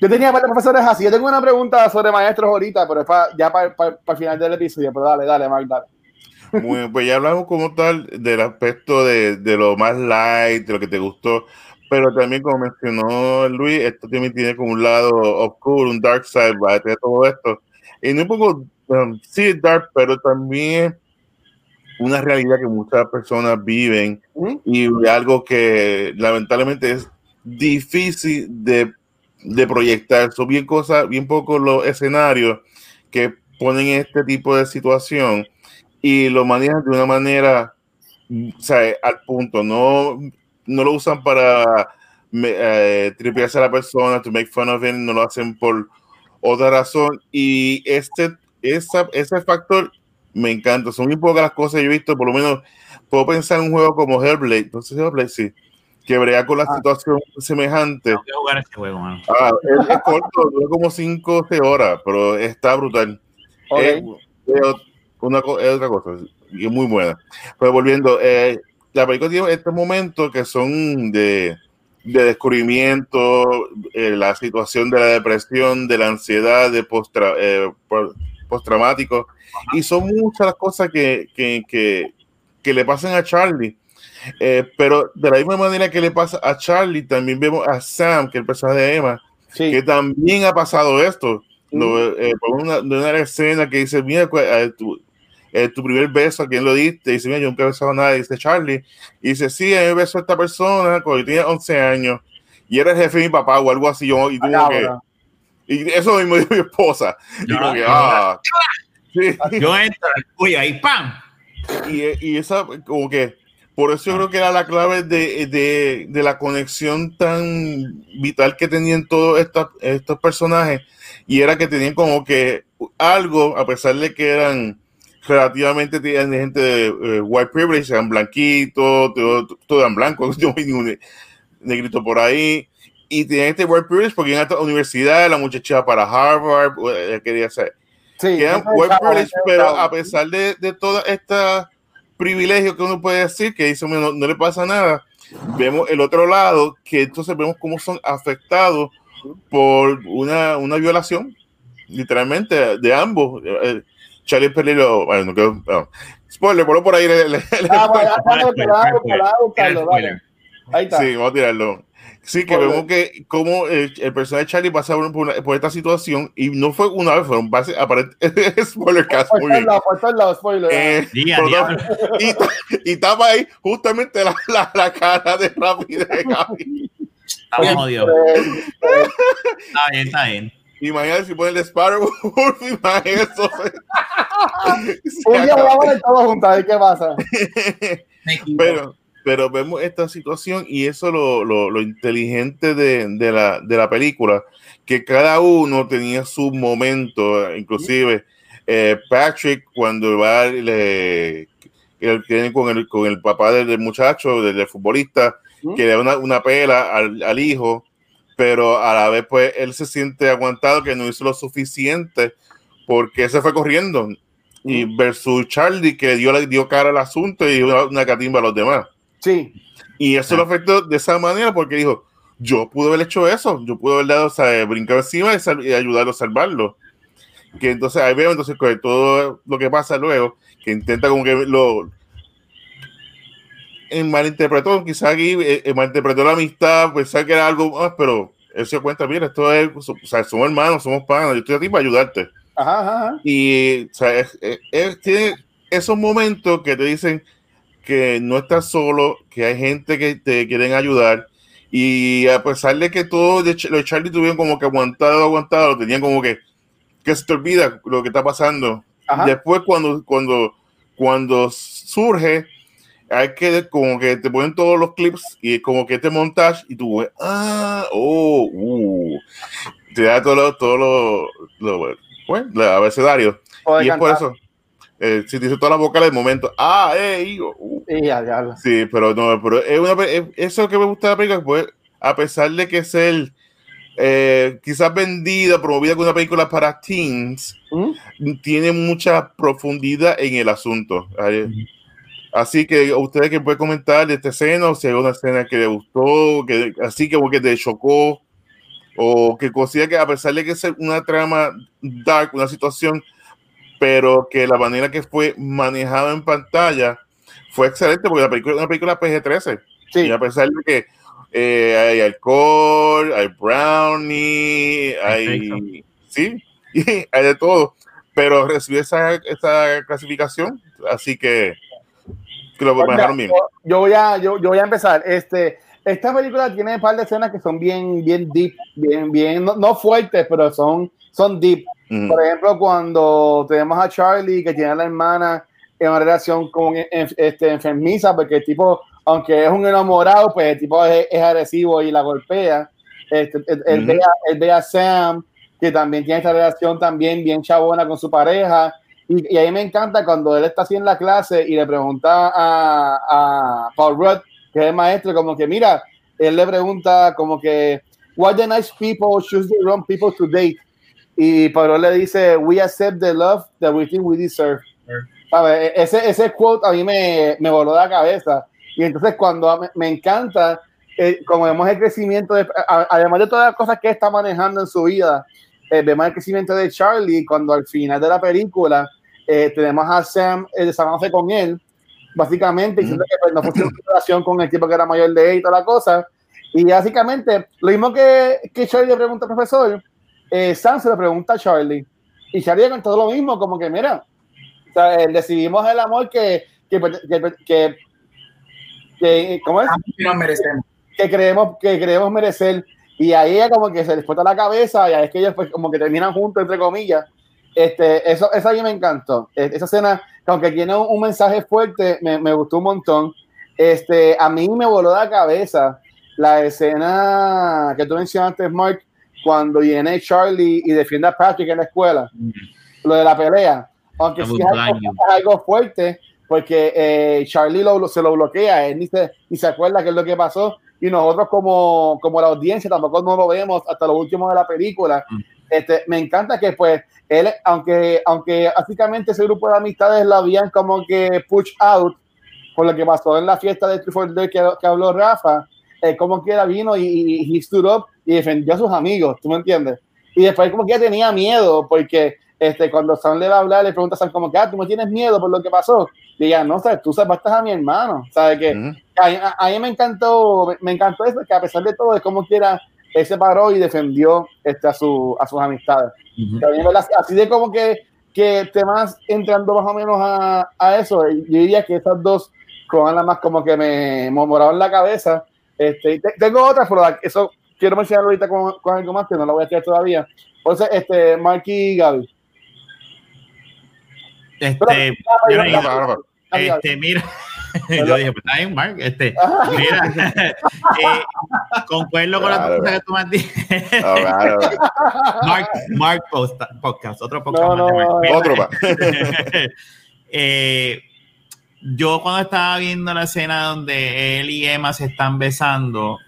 Yo tenía varios profesores así. Yo tengo una pregunta sobre maestros ahorita, pero es para, ya para, el final del episodio. Pero dale, dale, Mark, dale.
Muy bien, pues ya hablamos como tal del aspecto de, de, lo más light, de lo que te gustó, pero también como mencionó Luis, esto también tiene como un lado oscuro, un dark side, va a tener todo esto. Y no un poco, um, sí, dark, pero también una realidad que muchas personas viven y algo que lamentablemente es difícil de, de proyectar. Son bien cosas, bien pocos los escenarios que ponen este tipo de situación y lo manejan de una manera o sea, al punto. No, no lo usan para eh, tripearse a la persona, to make fun of him, no lo hacen por otra razón. Y este, esa, ese factor me encanta. Son muy pocas las cosas que yo he visto, por lo menos puedo pensar en un juego como Hellblade, entonces Hellblade sí, que brea con la ah. situación semejante.
jugar este juego,
Ah, es, corto, dura como 5 horas, pero está brutal. Es, una, es otra cosa, y es muy buena. Pero volviendo, eh, la película tiene estos momentos que son de, de descubrimiento, eh, la situación de la depresión, de la ansiedad, de post, eh, postraumático y son muchas las cosas que, que, que, que le pasan a Charlie. Eh, pero de la misma manera que le pasa a Charlie, también vemos a Sam, que es el personaje de Emma, que también ha pasado esto. Eh, por una, una, escena que dice, mira, eh, tu, tu, primer beso, ¿a quién lo diste? Y dice, mira, yo nunca he besado a nadie, dice Charlie. Y dice, sí, a mí me besó a esta persona cuando yo tenía 11 años y era el jefe de mi papá o algo así. Yo, y, tuvo que, y eso mismo dijo mi esposa. y como que, ah,
Yo entro, uy, ahí ¡pam!
Y, y, esa, como que, por eso yo creo que era la clave de, de, de la conexión tan vital que tenían todos estos, estos personajes. Y era que tenían como que algo, a pesar de que eran relativamente de gente de eh, white privilege, eran blanquitos, todos todo eran blancos, yo ningún negrito por ahí. Y tenían este white privilege porque en esta universidad, la muchacha para Harvard, eh, quería ser Sí, pero a pesar de, de toda esta privilegio que uno puede decir, que dice, no, no, le pasa nada, vemos el otro lado, que entonces vemos cómo son afectados por una, una violación, literalmente, de ambos. Eh, eh, Charlie Perillo, bueno, no quiero, no. spoiler, por por ahí. Le, le,
ah, bueno,
Ahí está.
Sí, vamos a tirarlo. Sí, que vemos que como el, el personaje de Charlie pasa por, una- por esta situación y no fue una vez, fueron base, aparente, spoiler cast, muy bien.
lados, spoiler.
Eh, por
diga.
dos- y, y tapa ahí justamente la, la, la cara de Rappi de Gaby.
Estamos jodidos.
Eh,
Está bien, está bien.
Imagínate si ponen el Sparrow Wolf, imagínate eso.
Un día
acaba.
vamos a ver todos juntos, a ver qué pasa.
Pero, pero vemos esta situación y eso lo, lo, lo inteligente de, de, la, de la película, que cada uno tenía su momento, inclusive eh, Patrick cuando va le, tiene con el, con el papá del, del muchacho, del, del futbolista, que le da una, una pela al, al hijo, pero a la vez pues él se siente aguantado que no hizo lo suficiente porque se fue corriendo. Y versus Charlie que dio, le dio cara al asunto y una, una catimba a los demás.
Sí,
Y eso lo afectó de esa manera porque dijo, yo pude haber hecho eso, yo pude haber dado, o sea, brincar encima y, y ayudarlo a salvarlo. Que entonces ahí veo entonces con todo lo que pasa luego, que intenta como que lo eh, malinterpretó, quizá aquí eh, eh, malinterpretó la amistad, pensaba que era algo más, pero él se cuenta, mira, esto es, o sea, somos hermanos, somos panas, yo estoy aquí para ayudarte.
ajá, ajá, ajá.
Y o sea, es- es- es- tiene esos momentos que te dicen que no estás solo, que hay gente que te quieren ayudar. Y a pesar de que todos los Charlie tuvieron como que aguantado, aguantado, tenían como que, que se te olvida lo que está pasando.
Ajá.
Después cuando, cuando, cuando surge, hay que como que te ponen todos los clips y como que este montaje y tú ves, ah, oh, uh, te da todo lo, todo lo, lo- bueno, el abecedario. Y es por eso. Eh, si dice todas las vocales del momento, ah, eh, y, uh, sí, pero no, pero es una, es- eso es lo que me gusta de la película, pues, a pesar de que es el, eh, quizás vendida, promovida como una película para teens,
¿Mm?
tiene mucha profundidad en el asunto. Así que ustedes que pueden comentar de esta escena, o si hay una escena que les gustó, que así como que te chocó, o que considera que a pesar de que es una trama dark, una situación, pero que la manera que fue manejada en pantalla fue excelente, porque la película es una película PG-13,
Sí,
y a pesar de que eh, hay alcohol, hay brownie, hay... Sí, y hay de todo, pero recibió esa, esa clasificación, así que, que lo manejaron bien.
yo, yo voy a, yo, yo voy a empezar. Este, esta película tiene un par de escenas que son bien, bien deep, bien, bien, no, no fuertes, pero son, son deep. Por ejemplo, cuando tenemos a Charlie que tiene a la hermana en una relación con este, enfermiza, porque el tipo, aunque es un enamorado, pues el tipo es, es agresivo y la golpea. Este, él
Ujú.
ve a, él ve a Sam, que también tiene esta relación también bien chabona con su pareja. Y, y ahí me encanta cuando él está así en la clase y le pregunta a, a Paul Rudd, que es el maestro, como que mira, él le pregunta como que, why the nice people choose the wrong people to date? Y Rudd le dice, we accept the love that we think we deserve. ¿Sabe? Ese, ese quote a mí me, me voló de la cabeza. Y entonces cuando me, me encanta, eh, como vemos el crecimiento, de, a- además de todas las cosas que está manejando en su vida, eh, vemos el crecimiento de Charlie cuando al final de la película eh, tenemos a Sam eh, desamándose con él, básicamente diciendo que pues, no funcionó su relación con el tipo que era mayor de él y toda la cosa. Y básicamente, lo mismo que, que Charlie le pregunta al profesor, eh, Sam se le pregunta a Charlie. Y Charlie con todo lo mismo, como que mira, o sea, eh, decidimos el amor que, que, que, que, que- ¿cómo es?
Nos merecemos.
que creemos que creemos merecer y ahí ella como que se les la cabeza y ahí es que ellos pues como que terminan juntos entre comillas este eso esa a mí me encantó Eh, esa escena que aunque tiene un, un mensaje fuerte me, me gustó un montón este a mí me voló la cabeza la escena que tú mencionaste Mark cuando viene Charlie y defiende a Patrick en la escuela lo de la pelea aunque sí es algo, es fuerte porque eh, Charlie lo, se lo bloquea, él ni se, ni se acuerda qué es lo que pasó y nosotros como, como la audiencia tampoco no lo vemos hasta lo último de la película.
Mm.
Este, me encanta que pues él, aunque, aunque básicamente ese grupo de amistades lo habían como que push out por lo que pasó en la fiesta de True for Dare que, que habló Rafa, eh, como quiera vino y, y he stood up y defendió a sus amigos, ¿tú me entiendes? Y después como que ya tenía miedo porque este, cuando Sam le va a hablar, le pregunta a Sam como que, ah, tú me tienes miedo por lo que pasó. Diga, no, sabes, tú salvaste a mi hermano. ¿Sabes que
Ujú.
a, a mí me encantó, me, me encantó eso, que a pesar de todo, es como quiera, él se paró y defendió este, a, su, a sus amistades. Así de como que, que temas entrando más o menos a, a eso, yo diría que esas dos nada más como que me moraron la cabeza. Este, y te- tengo otras, pero eso quiero mencionarlo ahorita con, con algo más que no lo voy a hacer todavía. Entonces, este, Marky y Gaby.
Este,
Pero-
yo
ahora.
Este, mira, yo dije, pues está bien, Mark. Este, mira, eh, concuerdo con la cosa que tú me has dicho.
Ah, claro.
Mark, Mark Posta- Podcast, otro podcast
No,
más de
no,
Mark.
Otro más.
eh, yo cuando estaba viendo la escena donde él y Emma se están besando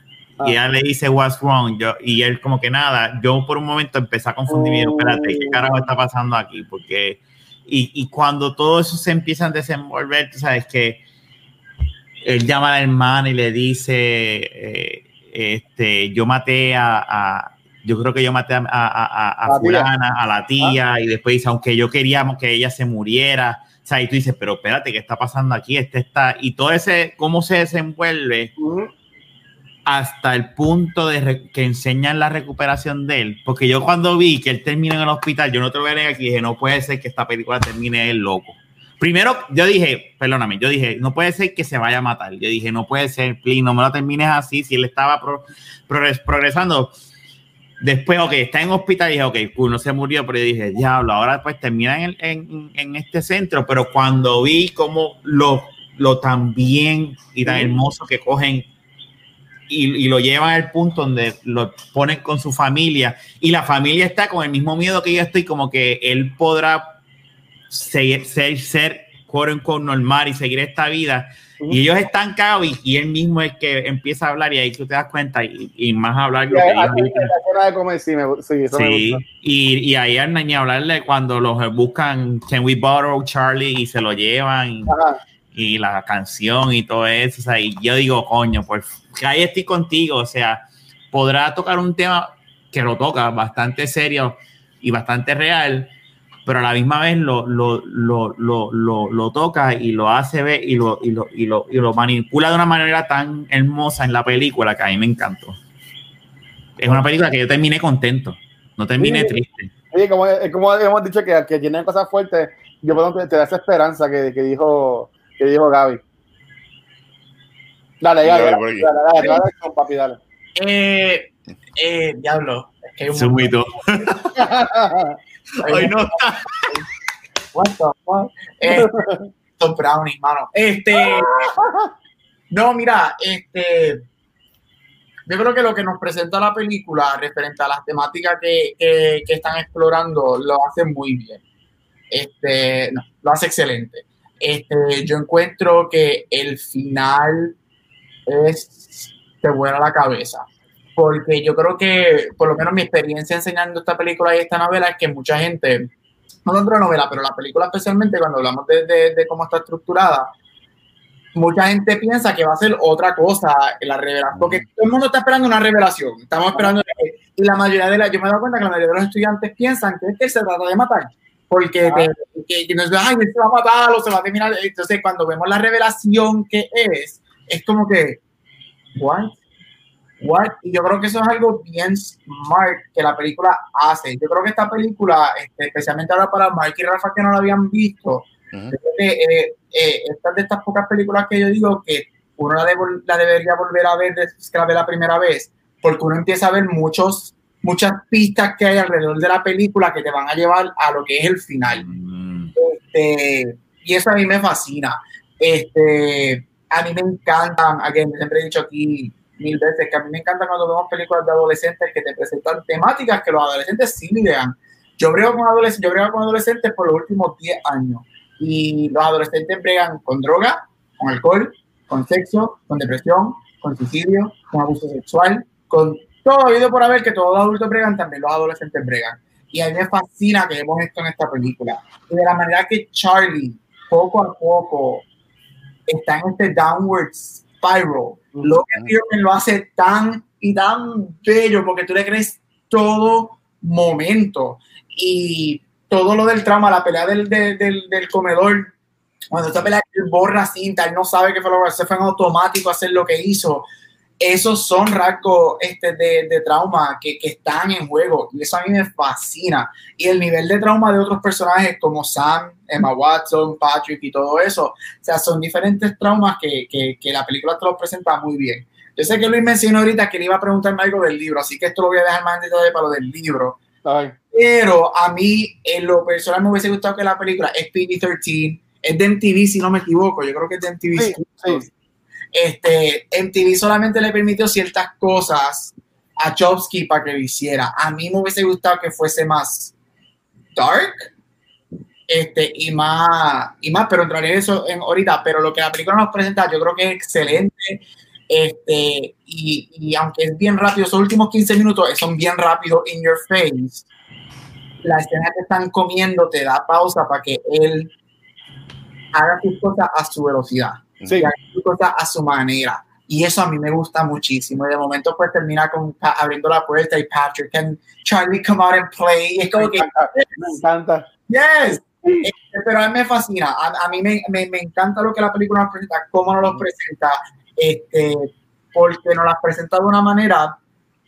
Ah.
y ella le dice what's wrong yo, y él como que nada, yo por un momento empecé a confundirme,
Oh.
espérate, ¿qué carajo está pasando aquí? Porque y, y cuando todo eso se empieza a desenvolver, tú sabes que él llama a la hermana y le dice, eh, este, yo maté a, a- yo creo que yo maté a, a, a, a
A la tía.
fulana, a la tía, y después dice, aunque yo queríamos que ella se muriera, o sea, y tú dices, pero espérate, ¿qué está pasando aquí? Este está, y todo ese, cómo se desenvuelve
Ujú.
Hasta el punto de que enseñan la recuperación de él, porque yo cuando vi que él terminó en el hospital, yo no te lo voy a negar aquí, dije, no puede ser que esta película termine él loco. Primero, yo dije, perdóname, yo dije, no puede ser que se vaya a matar. Yo dije, no puede ser, please, no me lo termines así. Si él estaba pro- progres- progresando, después, ok, está en hospital, y dije, ok, cool, no se murió, pero yo dije, diablo, ahora pues termina en, en- en este centro. Pero cuando vi cómo lo, lo tan bien y tan hermoso que cogen y, y lo llevan al punto donde lo ponen con su familia y la familia está con el mismo miedo que yo estoy, como que él podrá ser, ser, ser quote unquote, normal y seguir esta vida. Y ellos están cagados y, y él mismo es que empieza a hablar y ahí tú te das cuenta y, y más hablar lo que y ahí al ni hablarle cuando los buscan Can We Borrow Charlie y se lo llevan
Ajá.
Y la canción y todo eso. O sea, y yo digo, coño, pues ahí estoy contigo. O sea, podrá tocar un tema que lo toca bastante serio y bastante real, pero a la misma vez lo, lo, lo, lo, lo, lo toca y lo hace ver y lo, y, lo, y, lo, y lo manipula de una manera tan hermosa en la película que a mí me encantó. Es una película que yo terminé contento, no terminé
Sí.
triste.
Oye, como, como hemos dicho que, que tienen cosas fuertes, yo puedo te, te da esa esperanza que, que dijo que dijo Gaby. Dale,
Gaby,
dale, dale, dale, dale, papi, dale.
Eh, eh, diablo. Es que hay un
Sumito. Hoy no está.
What the fuck? Eh, Tom Brownie, mano. Este. No, mira, este. Yo creo que lo que nos presenta la película referente a las temáticas que, que, que están explorando lo hace muy bien. Este, no, lo hace excelente. Este, yo encuentro que el final es te vuela la cabeza. Porque yo creo que, por lo menos mi experiencia enseñando esta película y esta novela es que mucha gente, no dentro de novela, pero la película especialmente cuando hablamos de, de- cómo está estructurada, mucha gente piensa que va a ser otra cosa, la revelación, porque todo el mundo está esperando una revelación, estamos esperando, y la mayoría de la, yo me he dado cuenta que la mayoría de los estudiantes piensan que es que se trata de matar, porque te- que, que no es, ay, se va a matar o se va a terminar, entonces cuando vemos la revelación que es, es como que, what? What? Y yo creo que eso es algo bien smart que la película hace. Yo creo que esta película, este, especialmente ahora para Mark y Rafa que no la habían visto, creo que eh, eh, esta es de estas pocas películas que yo digo que uno la, debo- la debería volver a ver desde que la ve la primera vez, porque uno empieza a ver muchos, muchas pistas que hay alrededor de la película que te van a llevar a lo que es el final.
Mm.
Este, y eso a mí me fascina. Este, a mí me encantan, again, siempre he dicho aquí mil veces que a mí me encanta cuando vemos películas de adolescentes que te presentan temáticas que los adolescentes sí lidian. Yo brego con adolescentes, yo brego con adolescentes por los últimos 10 años y los adolescentes bregan con droga, con alcohol, con sexo, con depresión, con suicidio, con abuso sexual, con todo habido por haber que todos los adultos bregan, también los adolescentes bregan. Y a mí me fascina que vemos esto en esta película. Y de la manera que Charlie, poco a poco, está en este downward spiral. Lo que Pearman lo hace tan y tan bello porque tú le crees todo momento. Y todo lo del trauma, la pelea del, del, del, del comedor, cuando esta pelea él borra cinta, él no sabe que fue lo que se fue en automático a hacer lo que hizo. Esos son rasgos este, de, de trauma que, que, están en juego y eso a mí me fascina. Y el nivel de trauma de otros personajes como Sam, Emma Watson, Patrick y todo eso, o sea, son diferentes traumas que, que, que la película te los presenta muy bien. Yo sé que Luis mencionó ahorita que le iba a preguntarme algo del libro, así que esto lo voy a dejar más en detalle para lo del libro.
Ay.
Pero a mí, en lo personal, me hubiese gustado que la película es PG-13, es de MTV, si no me equivoco. Yo creo que es de MTV.
Sí, sí.
Este, MTV solamente le permitió ciertas cosas a Chomsky para que lo hiciera. A mí me hubiese gustado que fuese más dark este, y, más, y más, pero entraré en eso ahorita. Pero lo que la película nos presenta, yo creo que es excelente. Este, y, y aunque es bien rápido, esos últimos 15 minutos son bien rápido in your face. La escena que están comiendo te da pausa para que él haga sus cosas a su velocidad,
Sí.
y cosas a su manera. Y eso a mí me gusta muchísimo. Y de momento, pues termina con pa- abriendo la puerta y Patrick and Charlie come out and play. Y es como
Me
que,
encanta, me encanta.
yes. Este, pero a mí me fascina. A, a mí me, me, me encanta lo que la película nos presenta, cómo nos los presenta, este, porque nos las presenta de una manera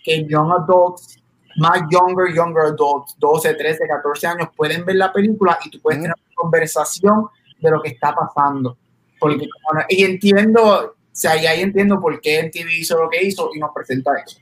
que young adults, más younger, younger adults, 12, 13, 14 años, pueden ver la película y tú puedes
Mm.
tener una conversación de lo que está pasando. Porque, como no- y entiendo, o sea, y ahí entiendo por qué MTV hizo lo que hizo y nos presenta eso.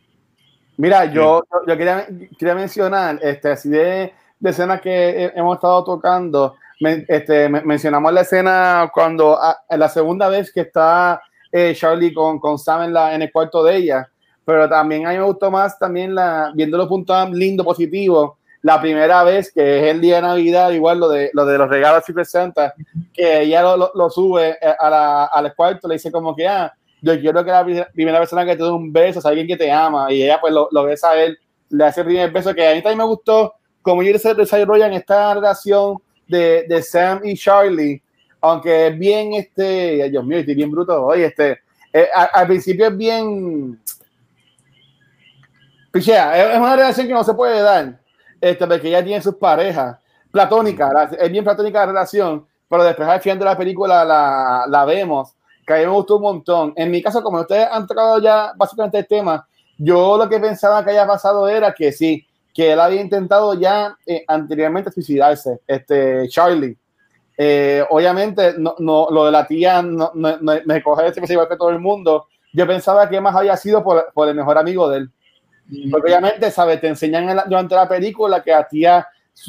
Mira, yo, yo, quería, quería mencionar, este, así de, de escenas que he- hemos estado tocando, men- este, men- mencionamos la escena cuando, a, la segunda vez que está eh, Charlie con, con Sam en, la, en el cuarto de ella, pero también a mí me gustó más también la, viendo los puntos lindos, positivos, la primera vez que es el día de Navidad, igual lo de, lo de los regalos y presenta, que ella lo, sube eh, a la, al cuarto, le dice como que, ah, yo quiero que la pri- primera persona que te dé un beso es alguien que te ama, y ella pues lo, lo besa a él, le hace el primer beso, que a mí también me gustó como ellos se desarrollan esta relación de, de Sam y Charlie, aunque es bien, este, Dios mío, estoy bien bruto hoy, este, eh, al principio es bien, pichea, es una relación que no se puede dar, este, porque ella tiene sus parejas, platónica, la- es bien platónica la relación, pero después al final de la película la, la vemos, que a mí me gustó un montón. En mi caso, como ustedes han tocado ya básicamente el tema, yo lo que pensaba que haya pasado era que sí, que él había intentado ya eh, anteriormente suicidarse, este Charlie. Eh, obviamente, no, no, lo de la tía no, no, no- me coge ese que se igual que todo el mundo. Yo pensaba que más había sido por, por el mejor amigo de él. Porque obviamente, ¿sabes? Te enseñan en la- durante la película que la tía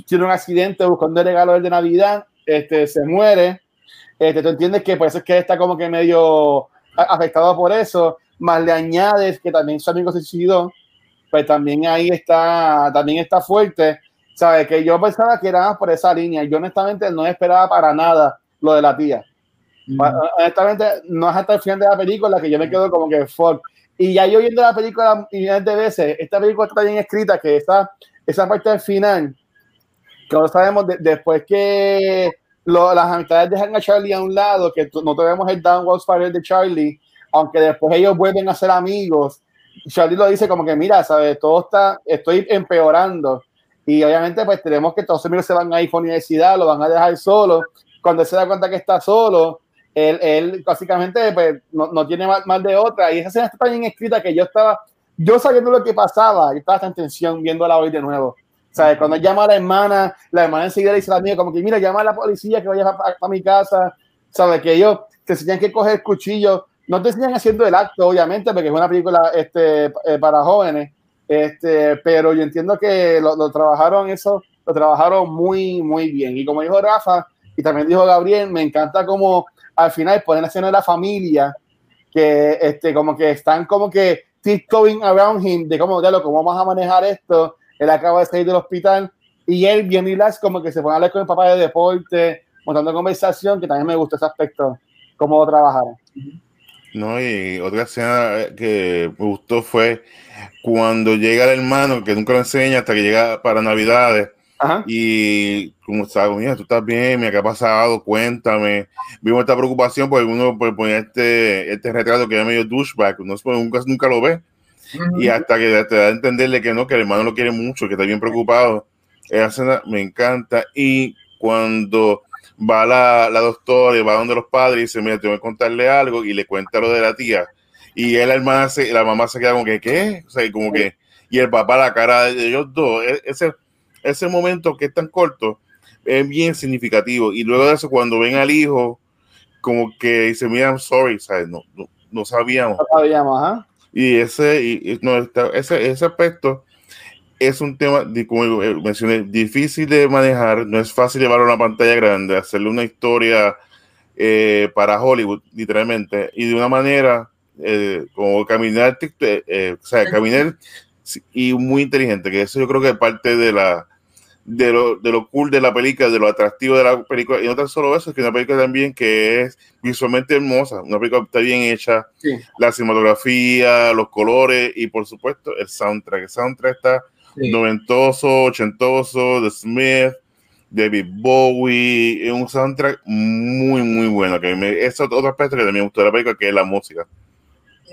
tiene un accidente buscando el regalo de Navidad, este, se muere. Este, tú entiendes que por eso es que está como que medio a- afectado por eso. Más le añades que también su amigo se suicidó, pues también ahí está, también está fuerte. ¿Sabes? Que yo pensaba que era más por esa línea. Yo honestamente no esperaba para nada lo de la tía. Honestamente, no es hasta el final de la película que yo me quedo como que fuck. Y ya yo viendo la película millones de veces, esta película está bien escrita que esa, esa parte del final, que no sabemos de- después que las amistades dejan a Charlie a un lado, que no tenemos el downward spiral de Charlie, aunque después ellos vuelven a ser amigos. Charlie lo dice como que, mira, ¿sabes? Todo está, estoy empeorando. Y obviamente, pues tenemos que todos los amigos se van a ir por universidad, lo van a dejar solo. Cuando se da cuenta que está solo, él, él básicamente pues, no, no tiene más, más de otra. Y esa escena está bien escrita que yo estaba, yo sabiendo lo que pasaba, yo estaba tan en tensión viéndola hoy de nuevo. ¿Sabes? Cuando llama a la hermana, la hermana enseguida le dice a la amiga, como que mira, llama a la policía que vaya para mi casa. ¿Sabes? Que ellos te enseñan que coger el cuchillo. No te enseñan haciendo el acto, obviamente, porque es una película este, eh, para jóvenes. Este, pero yo entiendo que lo, lo trabajaron eso, lo trabajaron muy, muy bien. Y como dijo Rafa, y también dijo Gabriel, me encanta como al final ponen escena de la familia, que este, como que están como que tiptoeing around him, de cómo, de lo, cómo vamos a manejar esto. Él acaba de salir del hospital y él, bien relax, como que se pone a hablar con el papá de deporte, montando conversación, que también me gustó ese aspecto, cómo trabajaron.
No, y otra escena que me gustó fue cuando llega el hermano, que nunca lo enseña hasta que llega para Navidades.
Ajá.
Y como estaba, mira, tú estás bien, mira, ¿qué ha pasado? Cuéntame. Vimos esta preocupación porque uno pues, pone este, este retrato que es medio douchebag, pues, nunca, nunca lo ve. Y hasta que te da a entenderle que no, que el hermano lo quiere mucho, que está bien preocupado. Esa escena me encanta. Y cuando va la, la doctora y va donde los padres y dice, mira, tengo que contarle algo y le cuenta lo de la tía. Y él, la hermana, se, la mamá se queda como que, ¿qué? O sea, como que, y el papá, la cara de ellos dos, e- ese, ese momento que es tan corto, es bien significativo. Y luego de eso, cuando ven al hijo, como que dice, mira, I'm sorry, ¿sabes? No, no, no sabíamos.
No sabíamos, ajá.
Y ese, y, y no, está- ese, ese aspecto es un tema, di- como eh, mencioné, difícil de manejar, no es fácil llevarlo a una pantalla grande, hacerle una historia eh, para Hollywood, literalmente, y de una manera eh, como caminar, eh, eh, o sea, caminar y muy inteligente, que eso yo creo que es parte de la de lo, de lo cool de la película, de lo atractivo de la película, y no tan solo eso, es que una película también que es visualmente hermosa, una película que está bien hecha,
Sí.
la cinematografía, los colores y por supuesto el soundtrack. El soundtrack está
Sí.
noventoso, ochentoso, de Smith, David Bowie, es un soundtrack muy, muy bueno. Que me, es otro aspecto que también me gustó de la película, que es la música.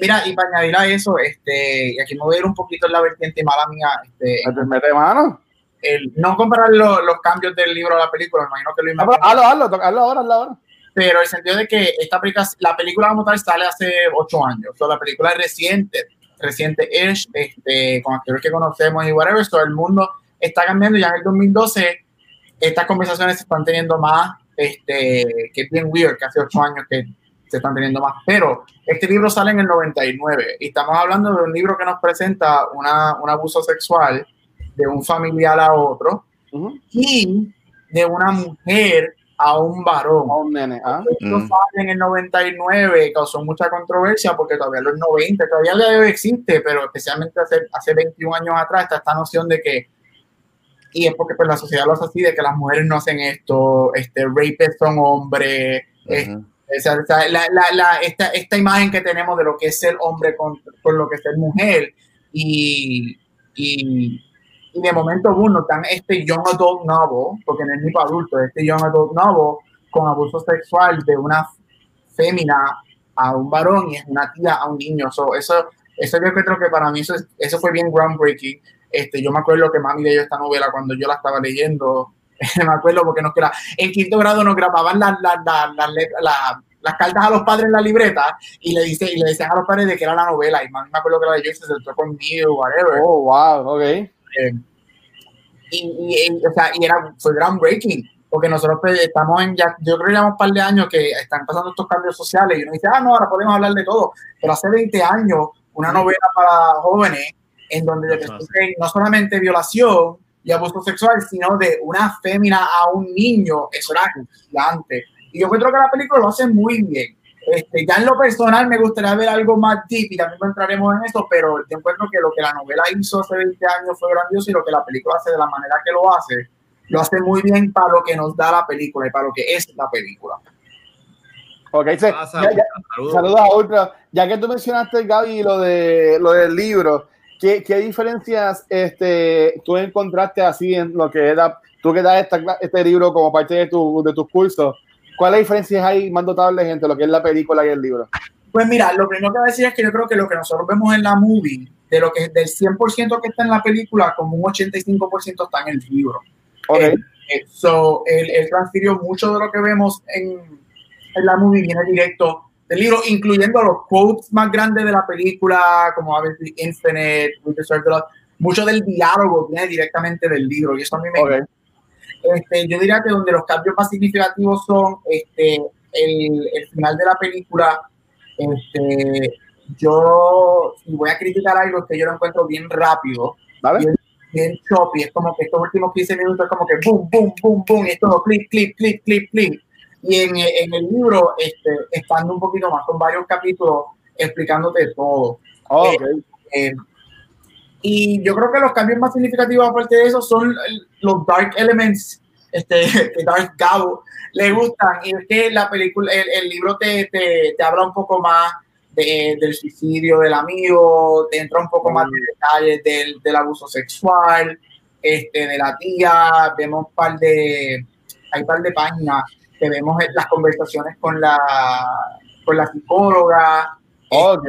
Mira, y para añadir a eso, este, y aquí me voy a ir un poquito en la vertiente mala mía, este,
Mete, mete mano.
El, no comparar lo- los cambios del libro a la película, me imagino que lo
pero
imagino,
Hazlo, hazlo, hazlo ahora, hazlo ahora.
pero el sentido de que esta película, la película como tal sale hace ocho años, o sea, la película es reciente, reciente-ish, este, con actores que conocemos y whatever, so el mundo está cambiando ya en el 2012 estas conversaciones se están teniendo más, este, que es bien weird, que hace ocho años que se están teniendo más, pero este libro sale en el 99 y estamos hablando de un libro que nos presenta una, un abuso sexual de un familiar a otro
Ujú.
y de una mujer a un varón.
A un nene, ¿ah?
Esto
Mm.
sale en el 99, causó mucha controversia porque todavía los 90, todavía el día de hoy existe, pero especialmente hace, hace 21 años atrás está esta noción de que, y es porque pues, la sociedad lo hace así, de que las mujeres no hacen esto, este, rapes son hombres, es- sea, o sea, la, la, la, esta, esta imagen que tenemos de lo que es ser hombre con, con lo que es ser mujer y, y, y de momento uno dan este young adult novel, porque no es ni para adultos, este young adult novel con abuso sexual de una fémina a un varón y es una tía a un niño. So, eso, eso yo creo que para mí eso, es- eso fue bien groundbreaking. Este, yo me acuerdo que mami leyó esta novela cuando yo la estaba leyendo. me acuerdo porque nos gra- en quinto grado nos grababan las las- las- las- las cartas a los padres en la libreta y le dice y le decían a los padres de que era la novela y mami me acuerdo que la leyó y se sentó conmigo whatever
Oh, wow, ok.
eh, y, y- y, o sea, y era, fue groundbreaking, porque nosotros pues, estamos en, ya, yo creo que llevamos un par de años que están pasando estos cambios sociales y uno dice, ah, no, ahora podemos hablar de todo, pero hace 20 años, una novela para jóvenes en donde no solamente violación y abuso sexual, sino de una fémina a un niño, eso era gigante. Y yo creo que la película lo hace muy bien. Este, ya en lo personal me gustaría ver algo más deep y también entraremos en eso, pero yo encuentro que lo que la novela hizo hace 20 años fue grandioso y lo que la película hace de la manera que lo hace, lo hace muy bien para lo que nos da la película y para lo que es la película.
Ok, se-
Ah,
ya- ya-
saludos.
saludos a Ultra. Ya que tú mencionaste, Gaby, lo, de, lo del libro, ¿qué, qué diferencias este, tú encontraste así en lo que era, tú que das esta este libro como parte de, tu, de tus cursos? ¿Cuáles diferencias hay más notables entre lo que es la película y el libro?
Pues mira, lo primero que voy a decir es que yo creo que lo que nosotros vemos en la movie, de lo que del 100% que está en la película, como un 85% está en el libro.
Ok,
Eh, eh, so, él, él transfirió mucho de lo que vemos en, en la movie, viene directo del libro, incluyendo los quotes más grandes de la película, como obviously Infinite, We Deserve the Love. Mucho del diálogo viene directamente del libro, y eso a mí me
ok.
Este, yo diría que donde los cambios más significativos son este, el, el final de la película. Este, yo, si voy a criticar algo, que yo lo encuentro bien rápido,
¿Vale?
bien, bien choppy. Es como que estos últimos 15 minutos es como que boom, boom, boom, boom, y es todo clic, clic, clic, clic, clic. Y en, en el libro, este, estando un poquito más, con varios capítulos explicándote todo.
Ok.
Eh, y yo creo que los cambios más significativos aparte de eso son los dark elements este, que Dark Gabo le gustan. Y es que la película, el, el libro te, te, te habla un poco más de- del suicidio del amigo, te entra un poco más de detalles del, del abuso sexual, este, de la tía. Vemos un par de, hay un par de páginas que vemos las conversaciones con la, con la psicóloga
Ok.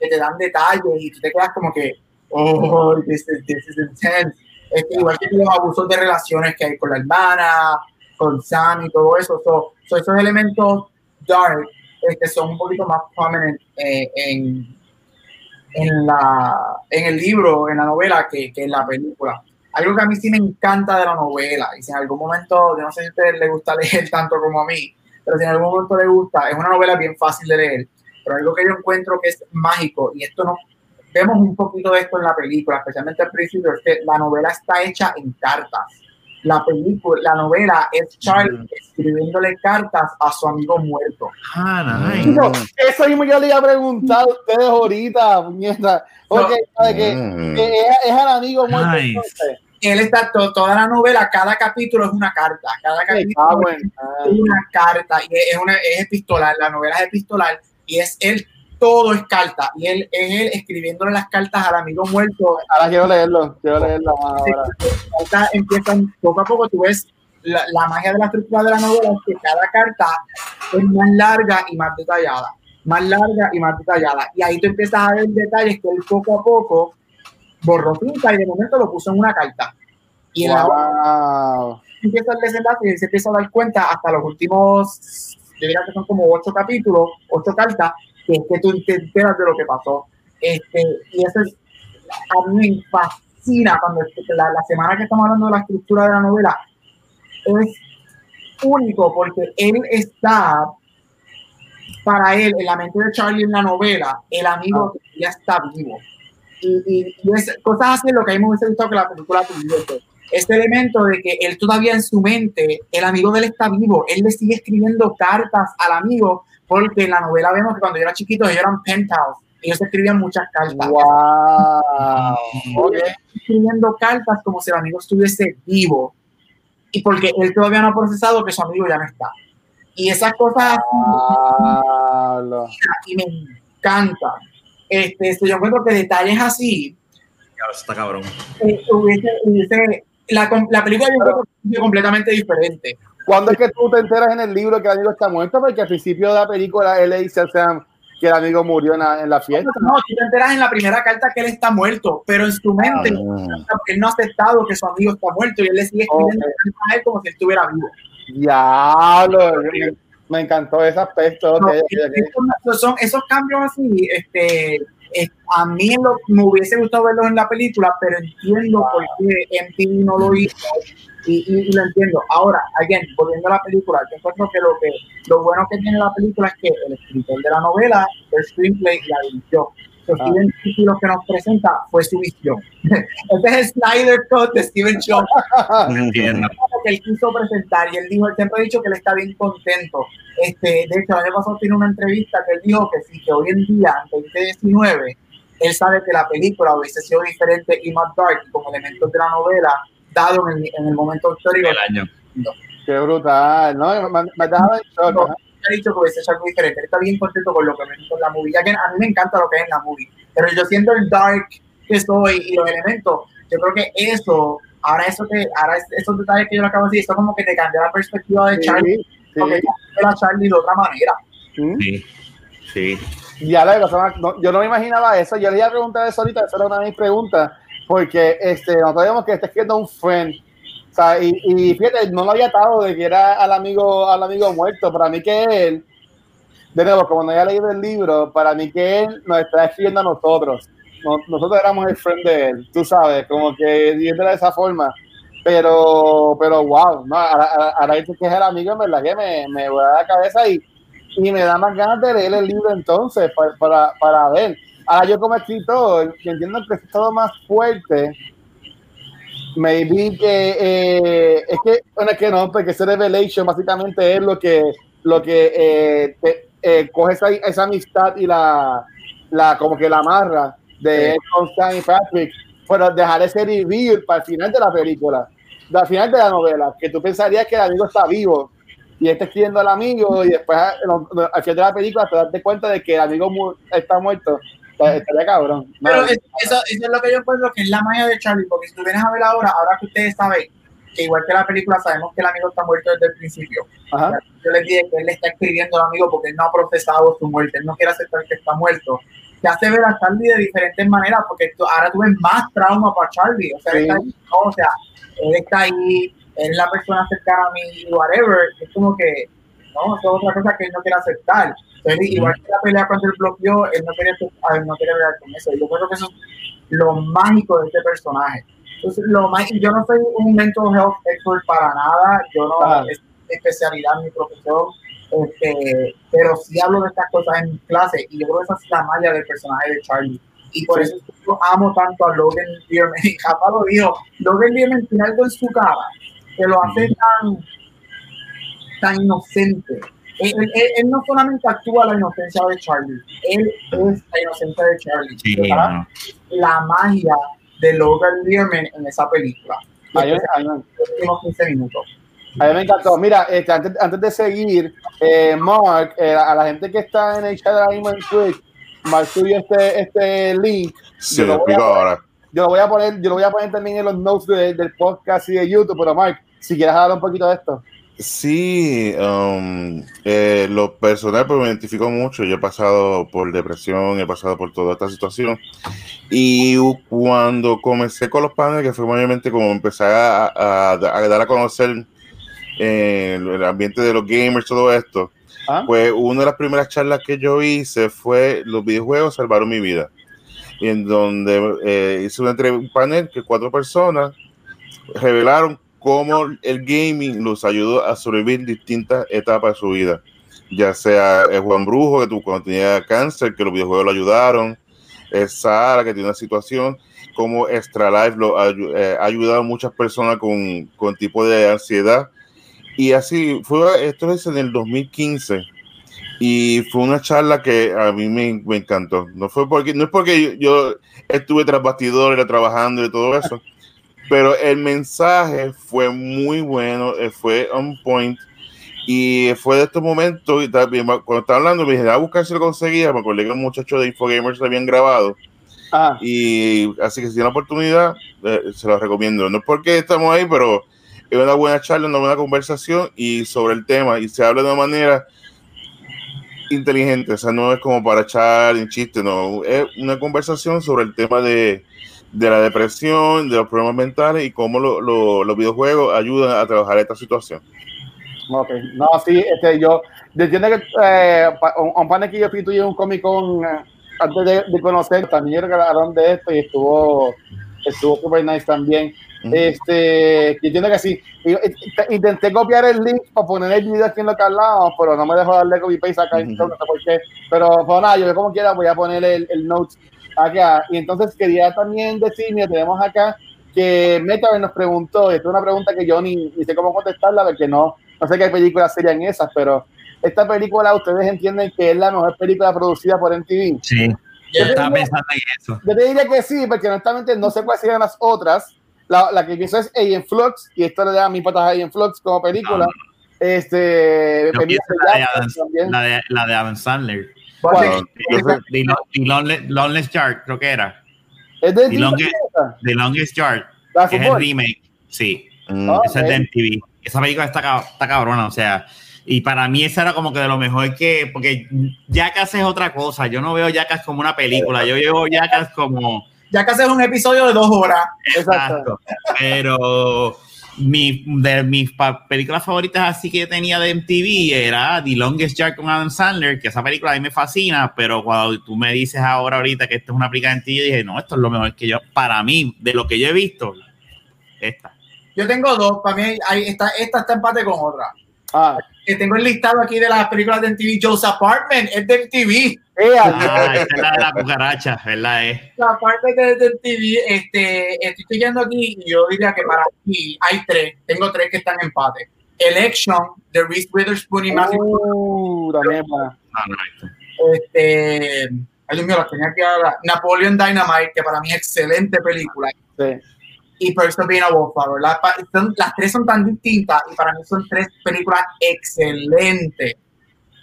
que te dan detalles y tú te quedas como que, oh, this is, this is intense. Este, igual que los abusos de relaciones que hay con la hermana, con Sam y todo eso. So, so esos elementos dark este, son un poquito más prominent eh, en, en, la, en el libro, en la novela, que, que en la película. Algo que a mí sí me encanta de la novela, y si en algún momento, yo no sé si a ustedes les gusta leer tanto como a mí, pero si en algún momento les gusta, es una novela bien fácil de leer, pero algo que yo encuentro que es mágico, y esto no, vemos un poquito de esto en la película, especialmente al principio, es que la novela está hecha en cartas. La película, la novela es Charlie escribiéndole cartas a su amigo muerto.
Ah, nice.
Chico, Eso mismo yo le iba a preguntar a ustedes ahorita, puñeta. Ok, ¿sabe qué?
Mm.
Que es, es al amigo muerto.
Nice.
Él está to- toda la novela, cada capítulo es una carta, cada capítulo
bueno.
es una carta y es una es epistolar, la novela es epistolar y es él todo es carta y él es él escribiéndole las cartas al amigo muerto
Ahora quiero leerlo. Quiero leerlo
las cartas empiezan poco a poco, tú ves la, la magia de la estructura de la novela es que cada carta es más larga y más detallada, más larga y más detallada. Y ahí tú empiezas a ver detalles que él poco a poco borró cinta y de momento lo puso en una carta. Y en la
Wow.
empieza el desenlace y se empieza a dar cuenta hasta los últimos, yo diría que son como ocho capítulos, ocho cartas, que es que tú te enteras de lo que pasó. Este, y eso es, a mí me fascina cuando la, la semana que estamos hablando de la estructura de la novela, es único porque él está, para él, en la mente de Charlie en la novela, el amigo que ya está vivo. Y, y, y es cosas así lo que a mí me hubiese gustado que la película tuviese este elemento de que él todavía en su mente, el amigo de él está vivo, él le sigue escribiendo cartas al amigo, porque en la novela vemos que cuando yo era chiquito ellos eran pen pals, ellos escribían muchas cartas,
Wow. Ok.
escribiendo cartas como si el amigo estuviese vivo, y porque él todavía no ha procesado que su amigo ya no está. Y esas cosas y me encantan. Este, este, yo encuentro que detalles así,
está cabrón.
eh, hubiese, hubiese- la, la película yo encuentro que es completamente diferente.
¿Cuándo es que tú te enteras en el libro que el amigo está muerto? Porque al principio de la película él le dice a Sam que el amigo murió en la, en la fiesta.
No, tú te enteras en la primera carta que él está muerto, pero en su mente
Ah.
él no ha aceptado que su amigo está muerto y él le sigue escribiendo a él como si estuviera vivo.
Diablo. Me, me encantó ese aspecto.
No, son, esos cambios así, este, eh, a mí lo- me hubiese gustado verlos en la película, pero entiendo por qué MTV no lo hizo y, y- y lo entiendo. Ahora, again, volviendo a la película, yo encuentro que lo, que lo bueno que tiene la película es que el escritor de la novela, el screenplay y la dirigió. So,
Ah.
Steven lo que nos presenta fue su visión. Este es el Snyder Cut de Steven Chung
Entiendo.
lo que él quiso presentar y él dijo, él siempre ha dicho que él está bien contento. Este, de hecho, el año pasado tiene una entrevista que él dijo que sí, que hoy en día, en 2019, él sabe que la película hubiese sido diferente y más dark con elementos de la novela, dado en el, en el momento histórico.
El año.
Qué brutal. No, me, me dejaba en.
No, ha dicho que hubiese hecho algo diferente. Él está bien contento con lo que me hizo en la movie. Ya que a mí me encanta lo que es en la movie. Pero yo siento el dark que soy y los elementos, yo creo que eso, ahora eso que, ahora es- esos detalles que yo le acabo de decir, eso como que te cambia la perspectiva de Charlie.
Sí,
porque
sí.
ya a Charlie de otra manera.
¿Mm?
Sí. Sí.
Ya la persona, no, yo no me imaginaba eso. Yo le iba a preguntar eso ahorita, esa era una de mis preguntas, porque este, nosotros sabemos que está escribiendo un friend. O sea, y, y fíjate, no lo había atado de que era al amigo, al amigo muerto. Para mí que él, de nuevo, como no había leído el libro, para mí que él nos está escribiendo a nosotros. No- nosotros éramos el friend de él, tú sabes, como que viéndola de esa forma. Pero, pero wow, no, ahora, ahora- que es el amigo, en verdad que me, me vuela la cabeza y, y me da más ganas de leer el libro entonces para, para, para ver. Ahora yo como escritor, que entiendo que es todo más fuerte, maybe que eh, es que, bueno, es que no, porque ese revelation básicamente es lo que, lo que eh, te- eh, coge esa, esa amistad y la, la como que la amarra de él con Sam y Patrick, pero dejar ese reveal para el final de la película, al final de la novela, que tú pensarías que el amigo está vivo y está escribiendo al amigo y después no, al final de la película te das cuenta de que el amigo mu- está muerto. Estaría cabrón.
Pero
No,
eso, eso es lo que yo encuentro que es la magia de Charlie, porque si tú vienes a ver ahora, ahora que ustedes saben que igual que la película sabemos que el amigo está muerto desde el principio.
ajá.
Yo les dije que él le está escribiendo al amigo porque él no ha procesado su muerte, él no quiere aceptar que está muerto. te hace ver a Charlie de diferentes maneras, porque tú, ahora tú ves más trauma para Charlie. O sea,
Sí.
él está ahí, no, o sea, él está ahí, él es la persona cercana a mí, whatever. Es como que, no, eso es otra cosa que él no quiere aceptar. Igual que la pelea cuando él bloqueó, él no quería, a él no quería pelear con eso. Yo creo que eso es lo mágico de este personaje. Entonces, lo más, yo no soy un mental health expert para nada, yo no es mi especialidad, mi profesión, este, pero sí hablo de estas cosas en mi clase y yo creo que esa es la malla del personaje de Charlie. Y por
Sí.
eso yo amo tanto a Logan Bierman. Y Japa lo dijo, Logan Bierman tiene algo en su cara que lo hace tan, tan inocente. Él, él- él- él no solamente actúa la inocencia de Charlie, él es la inocencia de Charlie. La magia de Logan Bierman en esa película.
A mí,
especialmente
a mí-
en los últimos 15 minutos.
a mí me encantó. Mira, este, antes, antes de seguir, eh, Mark, eh, a la gente que está en el chat ahora mismo en Twitch, Mark subió este, este link.
Sí,
Yo
lo
lo voy a
explico
poner-
ahora.
Yo lo voy a poner, yo lo voy a poner también en los notes de- del podcast y de YouTube, pero Mark, si quieres hablar un poquito de esto.
Sí, um, eh, lo personal, pues me identifico mucho. Yo he pasado por depresión, he pasado por toda esta situación. Y cuando comencé con los paneles, que fue mayormente como empezar a, a- a dar a conocer eh, el ambiente de los gamers, todo esto,
¿Ah?
pues una de las primeras charlas que yo hice fue los videojuegos salvaron mi vida. Y en donde eh, hice entre- un panel que cuatro personas revelaron cómo el gaming los ayudó a sobrevivir distintas etapas de su vida. Ya sea el Juan Brujo, que tú cuando tenía cáncer, que los videojuegos lo ayudaron, eh, Sara, que tiene una situación, como Extra Life lo ha eh, ha ayudado a muchas personas con, tipo de ansiedad. Y así fue, esto es en el 2015. Y fue una charla que a mí me, me encantó. No fue porque, no es porque yo, yo estuve tras bastidores trabajando y todo eso, pero el mensaje fue muy bueno, eh, fue on point. Y fue de estos momentos, y también cuando estaba hablando, me dije, a buscar si lo conseguía, me acordé que un muchacho de Infogamers lo habían grabado.
Ah,
Y así que si tiene la oportunidad, eh, se lo recomiendo. No es porque estamos ahí, pero es una buena charla, una buena conversación y sobre el tema. Y se habla de una manera inteligente, o sea, no es como para echar en chiste, no. Es una conversación sobre el tema de, de la depresión, de los problemas mentales y cómo lo- lo- los videojuegos ayudan a trabajar esta situación.
ok. No, sí, este, yo, yo entiendo que eh, un, un panel que yo fui tuyo un Comic Con eh, antes de, de conocer, también regalaron de esto y estuvo estuvo super nice también.
Ujú.
Este, yo entiendo que sí. Intenté copiar el link para poner el video aquí en lo que hablamos, pero no me dejó darle copy paste acá.
Ujú.
no sé por qué. Pero, pues nada, yo como quiera voy a poner el, el notes acá. Y entonces quería también decir, mira, tenemos acá que Metaver nos preguntó, y esta es una pregunta que yo ni, ni sé cómo contestarla porque no, no sé qué películas serían esas, pero esta película ustedes entienden que es la mejor película producida por MTV.
Sí, yo
Yo
estaba pensando en eso.
Yo te diría que sí, porque honestamente no sé cuáles serían las otras. La, la que pienso es Alien Flux, y esto le da mi patas a Alien Flux como película.
No,
Este, Pendiente
pienso la de, Adam, la, de, la de Adam Sandler. The, The Yard, creo que era.
¿Es de
y lo que-
esa?
The Longest Yard,
¿La
que es el remake. Sí,
Mm.
Ah.
esa es de. MTV. Esa película está, está cabrona, o sea. Y para mí esa era como que de lo mejor que. Porque Jackass es otra cosa. Yo no veo Jackass como una película. Yo veo Jackass como.
ya que haces un episodio de dos horas.
Exacto.
Exacto. Pero mi, de mis películas favoritas así que tenía de MTV era The Longest Yard con Adam Sandler, que esa película a mí me fascina, pero cuando tú me dices ahora ahorita que esto es una película de MTV, yo dije, no, esto es lo mejor que yo, para mí, de lo que yo he visto, esta.
Yo tengo dos, para mí hay, esta, esta está empate con otra.
Ah,
Que tengo el listado aquí de las películas de MTV. Joe's Apartment es de MTV.
eh,
Ah, esta es la de la cucaracha, ¿verdad? Eh?
La parte de, de MTV, este, estoy siguiendo aquí y yo diría que para mí hay tres. Tengo tres que están en empate. Election de Reese Witherspoon y Matthew.
uh, también para-
Ah.
Este, ay Dios mío, las tenía que ahora. Napoleon Dynamite, que para mí es excelente película.
sí.
Y Perks of Being a Wallflower. Las, pa- son- las tres son tan distintas y para mí son tres películas excelentes.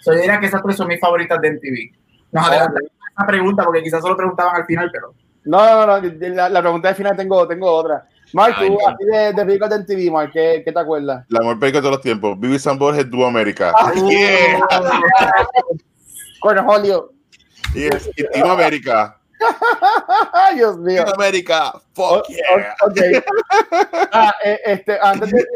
So, yo diría que esas tres son mis favoritas de MTV. Nos adelantamos a esa pregunta porque quizás solo preguntaban al final, pero
No, no, no, la, la pregunta al final tengo, tengo otra. Mark,
Ay,
tú,
no.
de, de películas de MTV, Mark, ¿qué, qué te acuerdas?
La mejor película de todos los tiempos. Vivi San Borges, Du América.
Ah,
Yeah.
Cornholio.
Y es y Team América.
Dios mío.
América. Fuck yeah.
o- ok. Ah, eh, este, antes de,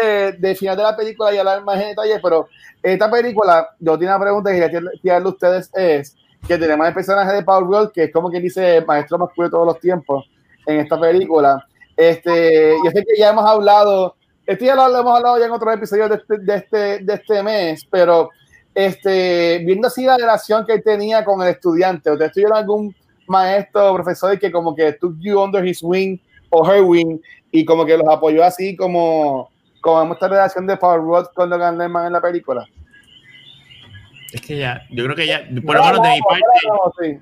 de, de final de la película y hablar más en detalle, pero esta película, yo tengo una pregunta que quería tirarle a ustedes es que tenemos el personaje de Paul Rudd, que es como quien dice maestro más puro de todos los tiempos en esta película. Este, yo sé que ya hemos hablado, esto ya lo, lo hemos hablado ya en otros episodios de este, de este, de este mes, pero este, viendo así la relación que él tenía con el estudiante, ¿ustedes tuvieron algún maestro profesor que como que took you under his wing o her wing y como que los apoyó así como como esta relación de Paul Rudd con Logan Lerman en la película?
Es que ya, yo creo que ya, por lo menos de mi parte,
No, sí.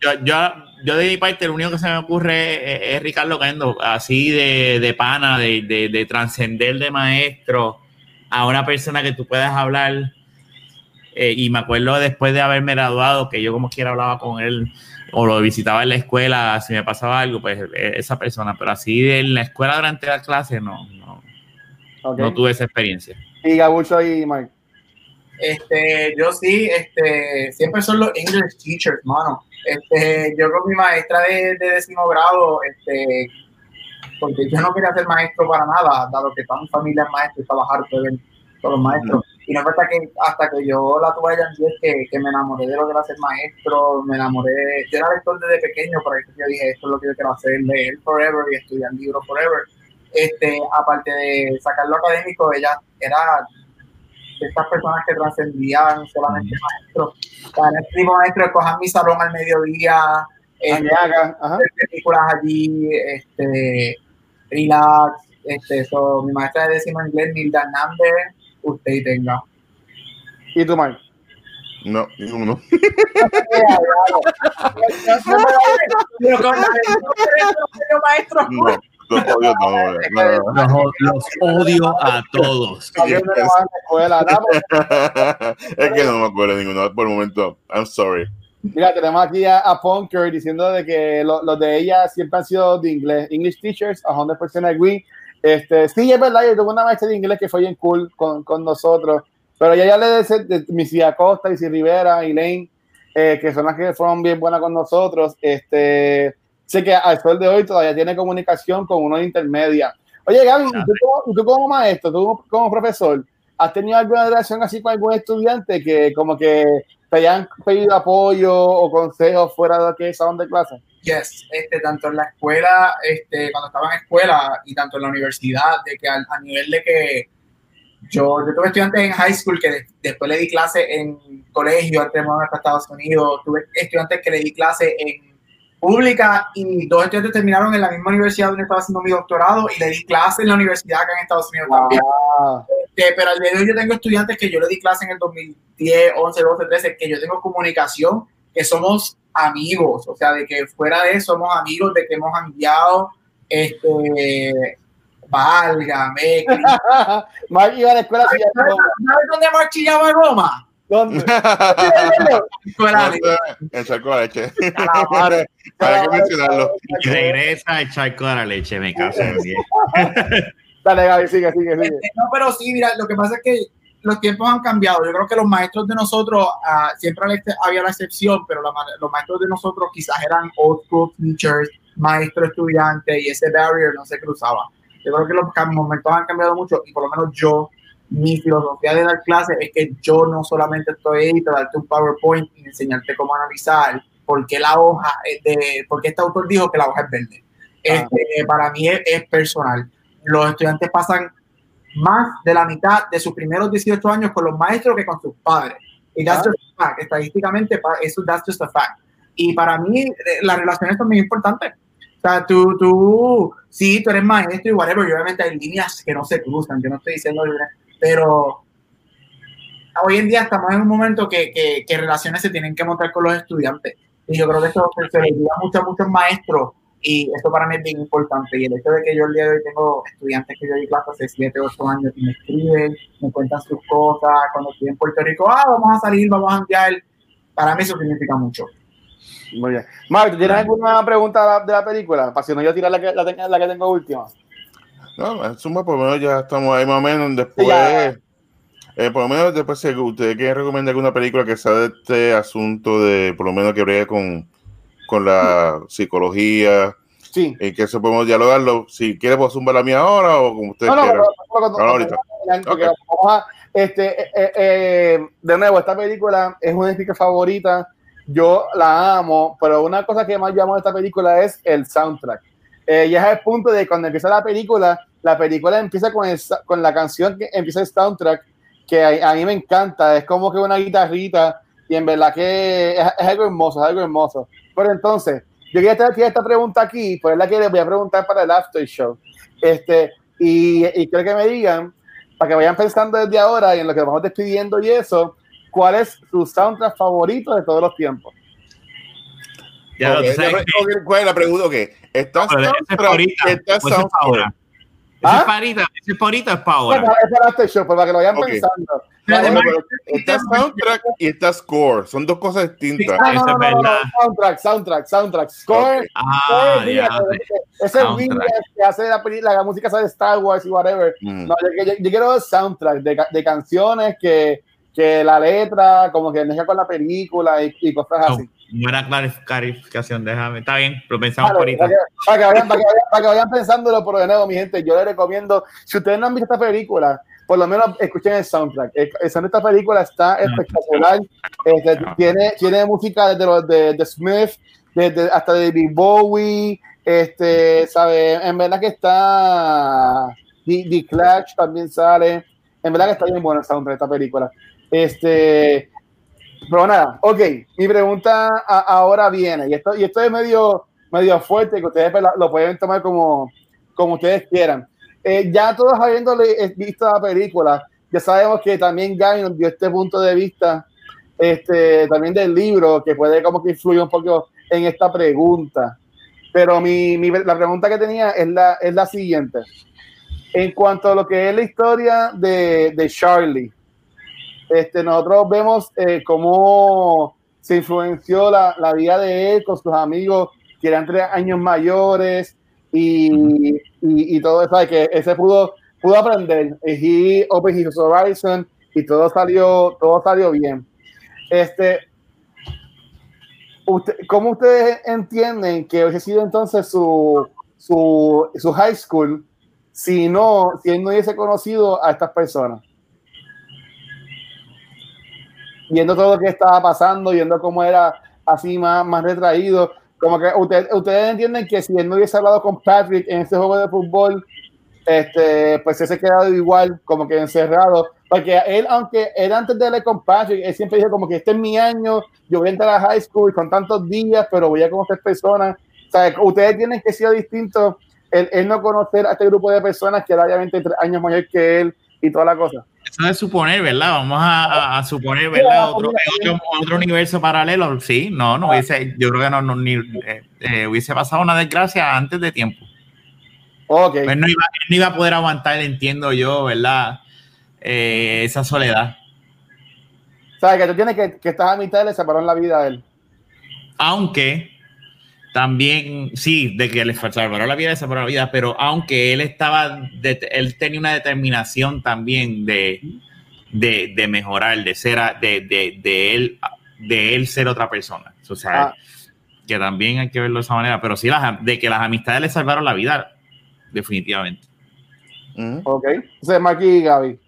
yo, yo, yo de mi parte, lo único que se me ocurre es, es Ricardo Kendo, así de, de pana, de, de, de trascender de maestro a una persona que tú puedas hablar. Eh, y me acuerdo después de haberme graduado, que yo como quiera hablaba con él o lo visitaba en la escuela, si me pasaba algo, pues eh, esa persona, pero así en la escuela durante la clase no, no, no tuve esa experiencia.
Y Gabucho y Mike.
Este, yo sí, este, siempre son los English teachers, mano. Este, yo con mi maestra de, de décimo grado, este, porque yo no quería ser maestro para nada, dado que toda mi familia es maestra y estaba harto de ver todos los maestros. Y no hasta que, hasta que yo la tuve allá en 10 que, que me enamoré de lo que era ser maestro, me enamoré, de- yo era lector desde pequeño, pero ahí yo dije, esto es lo que yo quiero hacer, leer forever y estudiar libros forever. Este, aparte de sacar lo académico, ella era de estas personas que trascendían solamente maestros. O sea, el maestro coger mi salón al mediodía, eh,
Añaga, ajá.
ver películas allí, este, relax, este, so, mi maestra de décimo inglés, Nilda Hernández, usted y tenga.
Y tú, Mike.
No, ninguno.
Maestro,
No, los odio, no, no, no, no.
Los, odio a todos.
Es que no me acuerdo de ninguno por el momento. I'm sorry.
Mira, tenemos aquí a, a Punker diciendo de que lo- los de ella siempre han sido de inglés. English teachers, a 100% agree. Este, sí, es verdad, yo tuve una maestra de inglés que fue bien cool con, con nosotros, pero ella ya le de, de Missy Acosta, Missy Rivera, Elaine, eh, que son las que fueron bien buenas con nosotros. Este, sé que al sol de hoy todavía tiene comunicación con uno de intermedia. Oye, Gaby, ¿y tú, como, maestro, tú como, profesor, ¿has tenido alguna relación así con algún estudiante que como que te hayan pedido apoyo o consejos fuera de lo que salón de clase?
Yes, este, tanto en la escuela, este, cuando estaba en escuela y tanto en la universidad, de que al- a, nivel de que yo, yo tuve estudiantes en high school que de- después le di clase en colegio antes de mudarme para Estados Unidos, tuve estudiantes que le di clase en pública y dos estudiantes terminaron en la misma universidad donde estaba haciendo mi doctorado y le di clase en la universidad acá en Estados Unidos también.
Ah,
Este, pero al día de hoy yo tengo estudiantes que yo le di clase en el 2010, 11, 12, 13, que yo tengo comunicación, que somos amigos, o sea, de que fuera de eso somos amigos, de que hemos enviado, este, válgame.
Mark iba a la escuela
¿Sabes sabes dónde hemos chillado a Roma?
¿dónde?
El charco de leche.
la madre.
Hay que mencionarlo.
Y regresa el charco de la leche, me caso en.
Dale, Gaby, sigue, sigue, sigue.
No, pero sí, mira, lo que pasa es que los tiempos han cambiado. Yo creo que los maestros de nosotros, ah, siempre la- había la excepción, pero la los maestros de nosotros quizás eran old school teachers, maestro estudiante, y ese barrier no se cruzaba. Yo creo que los momentos han cambiado mucho y por lo menos yo, mi filosofía de dar clases es que yo no solamente estoy ahí para darte un PowerPoint y enseñarte cómo analizar por qué la hoja de, porque este autor dijo que la hoja es verde. Este, Para mí es, es personal. Los estudiantes pasan más de la mitad de sus primeros 18 años con los maestros que con sus padres. Y that's just a fact. Estadísticamente, eso that's just a fact. Y para mí, eh, las relaciones son muy importantes. O sea, tú, tú, sí, tú eres maestro y whatever, y obviamente hay líneas que no se cruzan, yo no estoy diciendo, pero hoy en día estamos en un momento que, que, que relaciones se tienen que montar con los estudiantes. Y yo creo que eso se, le olvida mucho a muchos maestros y eso para mí es bien importante. Y el hecho de que yo el día de hoy tengo estudiantes que yo di clase hace 7, 8 años y me escriben, me cuentan sus cosas, cuando estoy en Puerto Rico, ah, vamos a salir, vamos a enviar, para mí eso significa mucho.
Muy bien. Mark, ¿tú ¿tienes alguna pregunta de la, de la película? Para si no yo tirar la que, la, tenga- la que tengo última.
No, en suma, por lo menos ya estamos ahí más o menos. Después,
Ya.
Eh, por lo menos después, si usted quiere recomendar alguna película que sea de este asunto de, por lo menos que breve con, con la psicología,
Sí.
y que eso podemos dialogarlo. Si quiere, puedo zumbar la mía ahora o como usted
No, no,
quiera.
cuando-
No, ahorita.
vamos a- este, eh, eh, eh, de nuevo, esta película es una de mis favoritas. Yo la amo, pero una cosa que más llamo de esta película es el soundtrack. Eh, y es el punto de cuando empieza la película, la película empieza con, el con la canción que empieza el soundtrack, que a, a mí me encanta. Es como que una guitarrita y en verdad que es, es algo hermoso, es algo hermoso. Pero entonces, yo quería hacer esta pregunta aquí, pues es la que les voy a preguntar para el after show. Este, y, y quiero que me digan, para que vayan pensando desde ahora y en lo que vamos despidiendo y eso, ¿cuál es su soundtrack favorito de todos los tiempos?
Ya
Ok,
lo tú sabes
la-
que-
ok, ¿Cuál es la pregunta? Ok, ¿está
pero ese es
soundtrack?
para ahorita,
¿Está
pues ese es para
soundtrack?
Ese
¿Ah?
es para ahorita, ese es para ahorita, es.
Bueno, es para after show, para que lo vayan
Ok.
pensando.
Pero además-
pero Está soundtrack y está score. Son dos cosas distintas.
Ah, no, no, no, no, no, soundtrack, soundtrack, soundtrack. Score,
Ok.
Ah,
mira, ese. Williams que hace la, peli- la música de Star Wars y whatever.
Mm.
No, yo, yo- yo quiero el soundtrack de, de canciones que, que la letra como que mezcla con la película y, y cosas así.
Buena clarif- clarificación, déjame. Está bien, lo pensamos
Claro,
por ahorita.
para, que, para que vayan, para, que vayan, para que vayan pensándolo, pero de nuevo, mi gente, yo les recomiendo, si ustedes no han visto esta película, por lo menos escuchen el soundtrack. El, el soundtrack de esta película está espectacular. Este, tiene, tiene música desde los de, de Smith, desde, hasta de David Bowie, este, ¿sabe? En verdad que está The, The Clash también sale. En verdad que está bien bueno el soundtrack de esta película. Este, pero nada, ok, mi pregunta a- ahora viene, y esto, y esto es medio, medio fuerte, que ustedes pues, lo pueden tomar como, como ustedes quieran. Eh, ya todos habiéndole eh, visto la película, ya sabemos que también Guy nos dio este punto de vista este, también del libro, que puede como que influir un poco en esta pregunta. Pero mi, mi- la pregunta que tenía es la, es la siguiente. En cuanto a lo que es la historia de, de Charlie, este, nosotros vemos eh, cómo se influenció la, la vida de él con sus amigos que eran tres años mayores y, y, y todo eso, que ese pudo, pudo aprender. Y he opened his horizon y todo salió, todo salió bien. Este, usted, ¿Cómo ustedes entienden que hubiese sido entonces su, su, su high school si no, si él no hubiese conocido a estas personas? Viendo todo lo que estaba pasando, viendo cómo era así más, más retraído. Como que usted- ustedes entienden que si él no hubiese hablado con Patrick en ese juego de fútbol, este, pues se hubiese quedado igual, como que encerrado. Porque él, aunque él antes de hablar con Patrick, él siempre dijo como que este es mi año, yo voy a entrar a high school con tantos días, pero voy a conocer personas. O sea, ustedes tienen que ser distinto el, el no conocer a este grupo de personas que era obviamente tres años mayor que él y toda la cosa.
Eso es suponer, ¿verdad? Vamos a, a- a suponer, ¿verdad? Otro, otro, otro universo paralelo. Sí, no, no hubiese, yo creo que no, no ni, eh, eh, hubiese pasado una desgracia antes de tiempo.
Ok.
Él no iba, no iba a poder aguantar, entiendo yo, ¿verdad? Eh, esa soledad.
O sea, que tú tienes que, que estás a mitad y le separaron la vida a él.
Aunque también, sí, de que le salvará la vida, la vida, pero aunque él estaba, de- él tenía una determinación también de, de, de mejorar, de ser, a- de, de, de él, de él ser otra persona. O sea,
Ah.
que también hay que verlo de esa manera, pero sí, las, de que las amistades le salvaron la vida, definitivamente.
Mm.
Ok. Entonces, Maki y Gaby.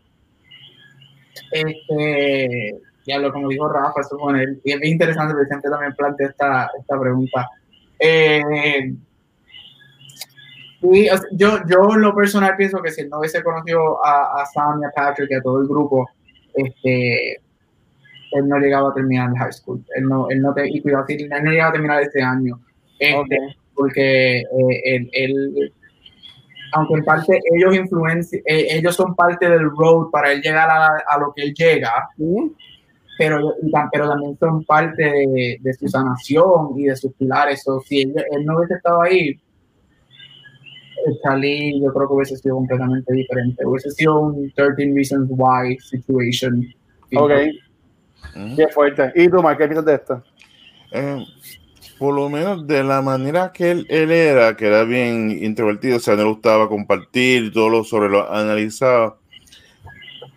Este, ya lo como dijo Rafa, suponer, y es interesante siempre también plantea esta, esta pregunta. Eh, y, yo, yo en lo personal pienso que si él no hubiese conocido a, a Sam y a Patrick y a todo el grupo, este, él no llegaba a terminar el high school. Él no, él no, te, y cuidado, él no llegaba a terminar este año. Este. Porque eh, él, él- aunque en parte ellos influencian, ellos son parte del road para él llegar a, a lo que él llega. Pero, pero también son parte de, de su sanación y de sus pilares. O si él, él no hubiese estado ahí, el Charlie yo creo que hubiese sido completamente diferente. Hubiese sido un 13 Reasons Why situation.
Ok.
Mm.
Qué fuerte. ¿Y tú, Mike, qué piensas de esto?
Eh, por lo menos de la manera que él, él era, que era bien introvertido, o sea, no le gustaba compartir todo lo sobre lo analizaba.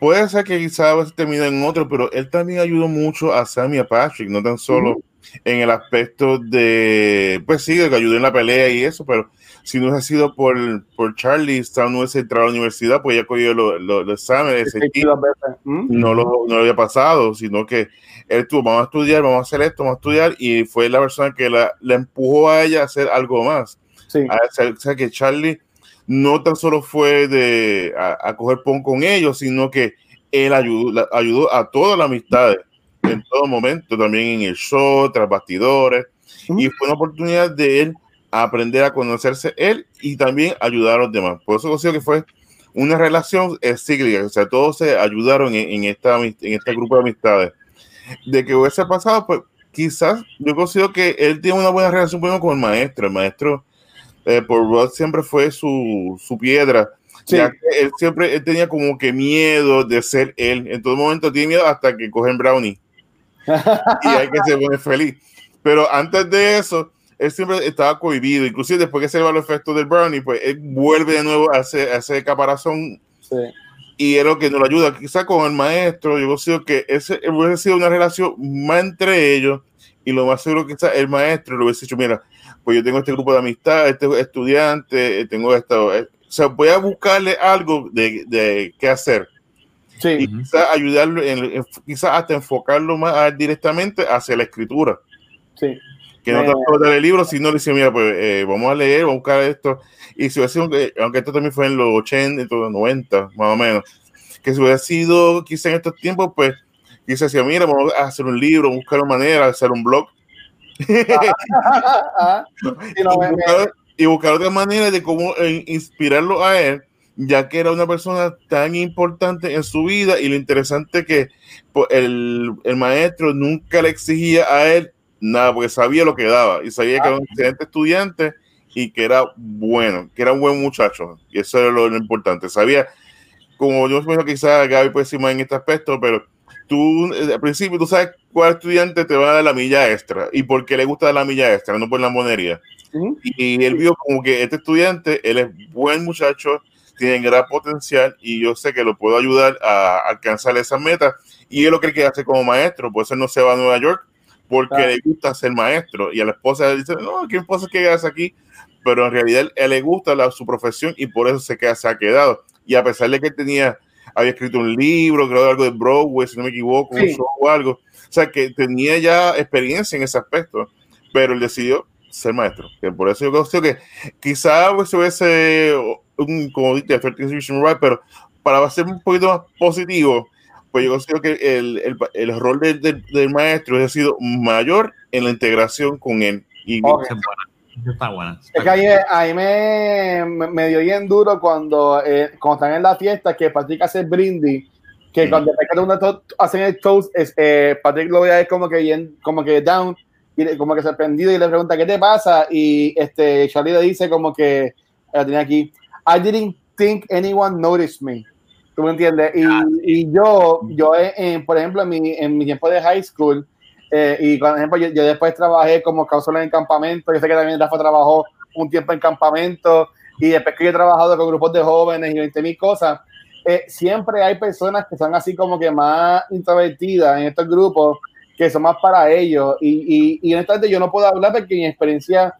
Puede ser que quizás termine en otro, pero él también ayudó mucho a Sammy a Patrick, no tan solo en el aspecto de, pues sí, de que ayudó en la pelea y eso, pero si no hubiese sido por, por Charlie, Stan no hubiese entrado a la universidad, pues ya cogió los lo, lo exámenes.
¿Mm?
no lo, no lo había pasado, sino que él tuvo, vamos a estudiar, vamos a hacer esto, vamos a estudiar, y fue la persona que la, la empujó a ella a hacer algo más.
Sí.
A- o sea, que Charlie no tan solo fue de a, a coger pon con ellos, sino que él ayudó, la- ayudó a todas las amistades en todo momento, también en el show, tras bastidores, y fue una oportunidad de él aprender a conocerse él y también ayudar a los demás. Por eso considero que fue una relación eh, cíclica, o sea, todos se ayudaron en, en esta, en este grupo de amistades. De que hubiese pasado, pues quizás yo considero que él tiene una buena relación con el maestro. El maestro, eh, siempre fue su, su piedra.
Sí.
Ya que él siempre él tenía como que miedo de ser él. En todo momento tiene miedo hasta que cogen brownie. y hay que se pone feliz. Pero antes de eso, él siempre estaba cohibido. Inclusive después que se le va los efectos del brownie, pues él vuelve de nuevo a ese, a ese caparazón
Sí.
y es lo que nos lo ayuda. Quizá con el maestro, yo considero que ese hubiese sido una relación más entre ellos y lo más seguro que el maestro le hubiese dicho, mira, pues yo tengo este grupo de amistad, este estudiante, eh, tengo esto, eh, o sea, voy a buscarle algo de, de qué hacer y
Sí.
quizá ayudarlo, en, en- quizá hasta enfocarlo más directamente hacia la escritura,
Sí.
que no
Eh.
tanto el libro, sino le dice, mira, pues eh, vamos a leer, vamos a buscar esto, y si hubiese sido, eh, aunque esto también fue en los 80, en los 90, más o menos, que si hubiera sido quizá en estos tiempos, pues quizá decía, mira, vamos a hacer un libro, buscar una manera, hacer un blog,
No,
y, buscar, y buscar otra manera de cómo eh, inspirarlo a él, ya que era una persona tan importante en su vida y lo interesante que pues, el, el maestro nunca le exigía a él nada, porque sabía lo que daba y sabía que era un excelente estudiante y que era bueno, que era un buen muchacho. Y eso era lo, lo importante. Sabía, como yo pienso quizás Gaby puede decir más en este aspecto, pero tú eh, al principio tú sabes cuál estudiante te va a dar la milla extra y por qué le gusta dar la milla extra, no por la monería.
Ujú.
Y él vio como que este estudiante, él es buen muchacho, tiene gran potencial y yo sé que lo puedo ayudar a alcanzar esas metas. Y es lo que él quiere hacer como maestro, por eso no se va a Nueva York, porque
Claro.
le gusta ser maestro. Y a la esposa le dice, no, ¿qué esposa que hagas aquí? Pero en realidad él, él le gusta la, su profesión y por eso se, queda, se ha quedado. Y a pesar de que tenía, había escrito un libro, creo algo de Broadway, si no me equivoco, un
Sí.
show o algo. O sea, que tenía ya experiencia en ese aspecto, pero él decidió ser maestro. Que por eso yo creo que quizá pues, hubiese, un, como dije, 13 Reason Right, pero para ser un poquito más positivo, pues yo considero que el, el, el rol del, del, del maestro ha sido mayor en la integración con él. Y
Ok.
Esa es buena. Está buena.
Es que ahí, ahí me, me- me dio bien duro cuando, eh, cuando están en la fiesta que Patrick hace el brindis, que
Mm.
cuando to- hacen el toast, es, eh, Patrick lo él como que bien, como que down, y como que sorprendido y le pregunta ¿qué te pasa? Y este Charlie le dice como que la tenía aquí, I didn't think anyone noticed me. ¿Tú me entiendes? Y, y yo, yo eh, eh, por ejemplo, en mi, en mi tiempo de high school, eh, y por ejemplo, yo, yo después trabajé como counselor en campamento. Yo sé que también Rafa trabajó un tiempo en campamento. Y después que yo he trabajado con grupos de jóvenes y 20 mil cosas, eh, siempre hay personas que son así como que más introvertidas en estos grupos, que son más para ellos. Y, y, y honestamente yo no puedo hablar porque mi experiencia,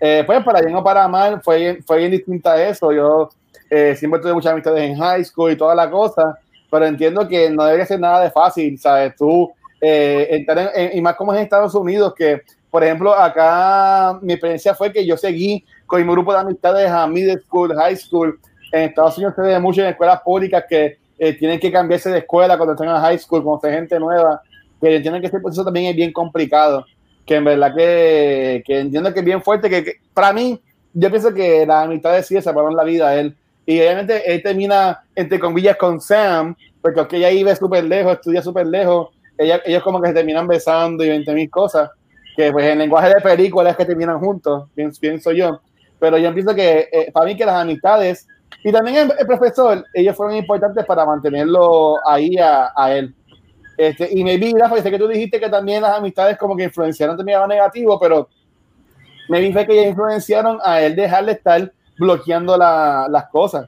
eh, pues para bien o para mal, fue, bien- fue bien distinta a eso. Yo eh, siempre tuve muchas amistades en high school y toda la cosa, pero entiendo que no debería ser nada de fácil, ¿sabes? Tú eh, entrar en- en- y más como es en Estados Unidos, que por ejemplo acá mi experiencia fue que yo seguí con mi grupo de amistades a middle school, high school. En Estados Unidos se ve mucho en escuelas públicas que eh, tienen que cambiarse de escuela cuando están en high school, conocer gente nueva, que entienden que ese proceso también es bien complicado, que en verdad que, que entiendo que es bien fuerte, que, que para mí, yo pienso que las amistades sí le separaron la vida a él. Y obviamente él termina, entre comillas, con Sam, porque aunque ella vive súper lejos, estudia súper lejos, ella- ellos como que se terminan besando y 20 mil cosas, que pues en lenguaje de película es que terminan juntos, pienso, pienso yo. Pero yo pienso que eh, para mí que las amistades y también el, el profesor, ellos fueron importantes para mantenerlo ahí a, a él. Este, y me vi, Rafa, yo sé que tú dijiste que también las amistades como que influenciaron también a negativo, pero me vi que influenciaron a él dejar de estar bloqueando la- las cosas.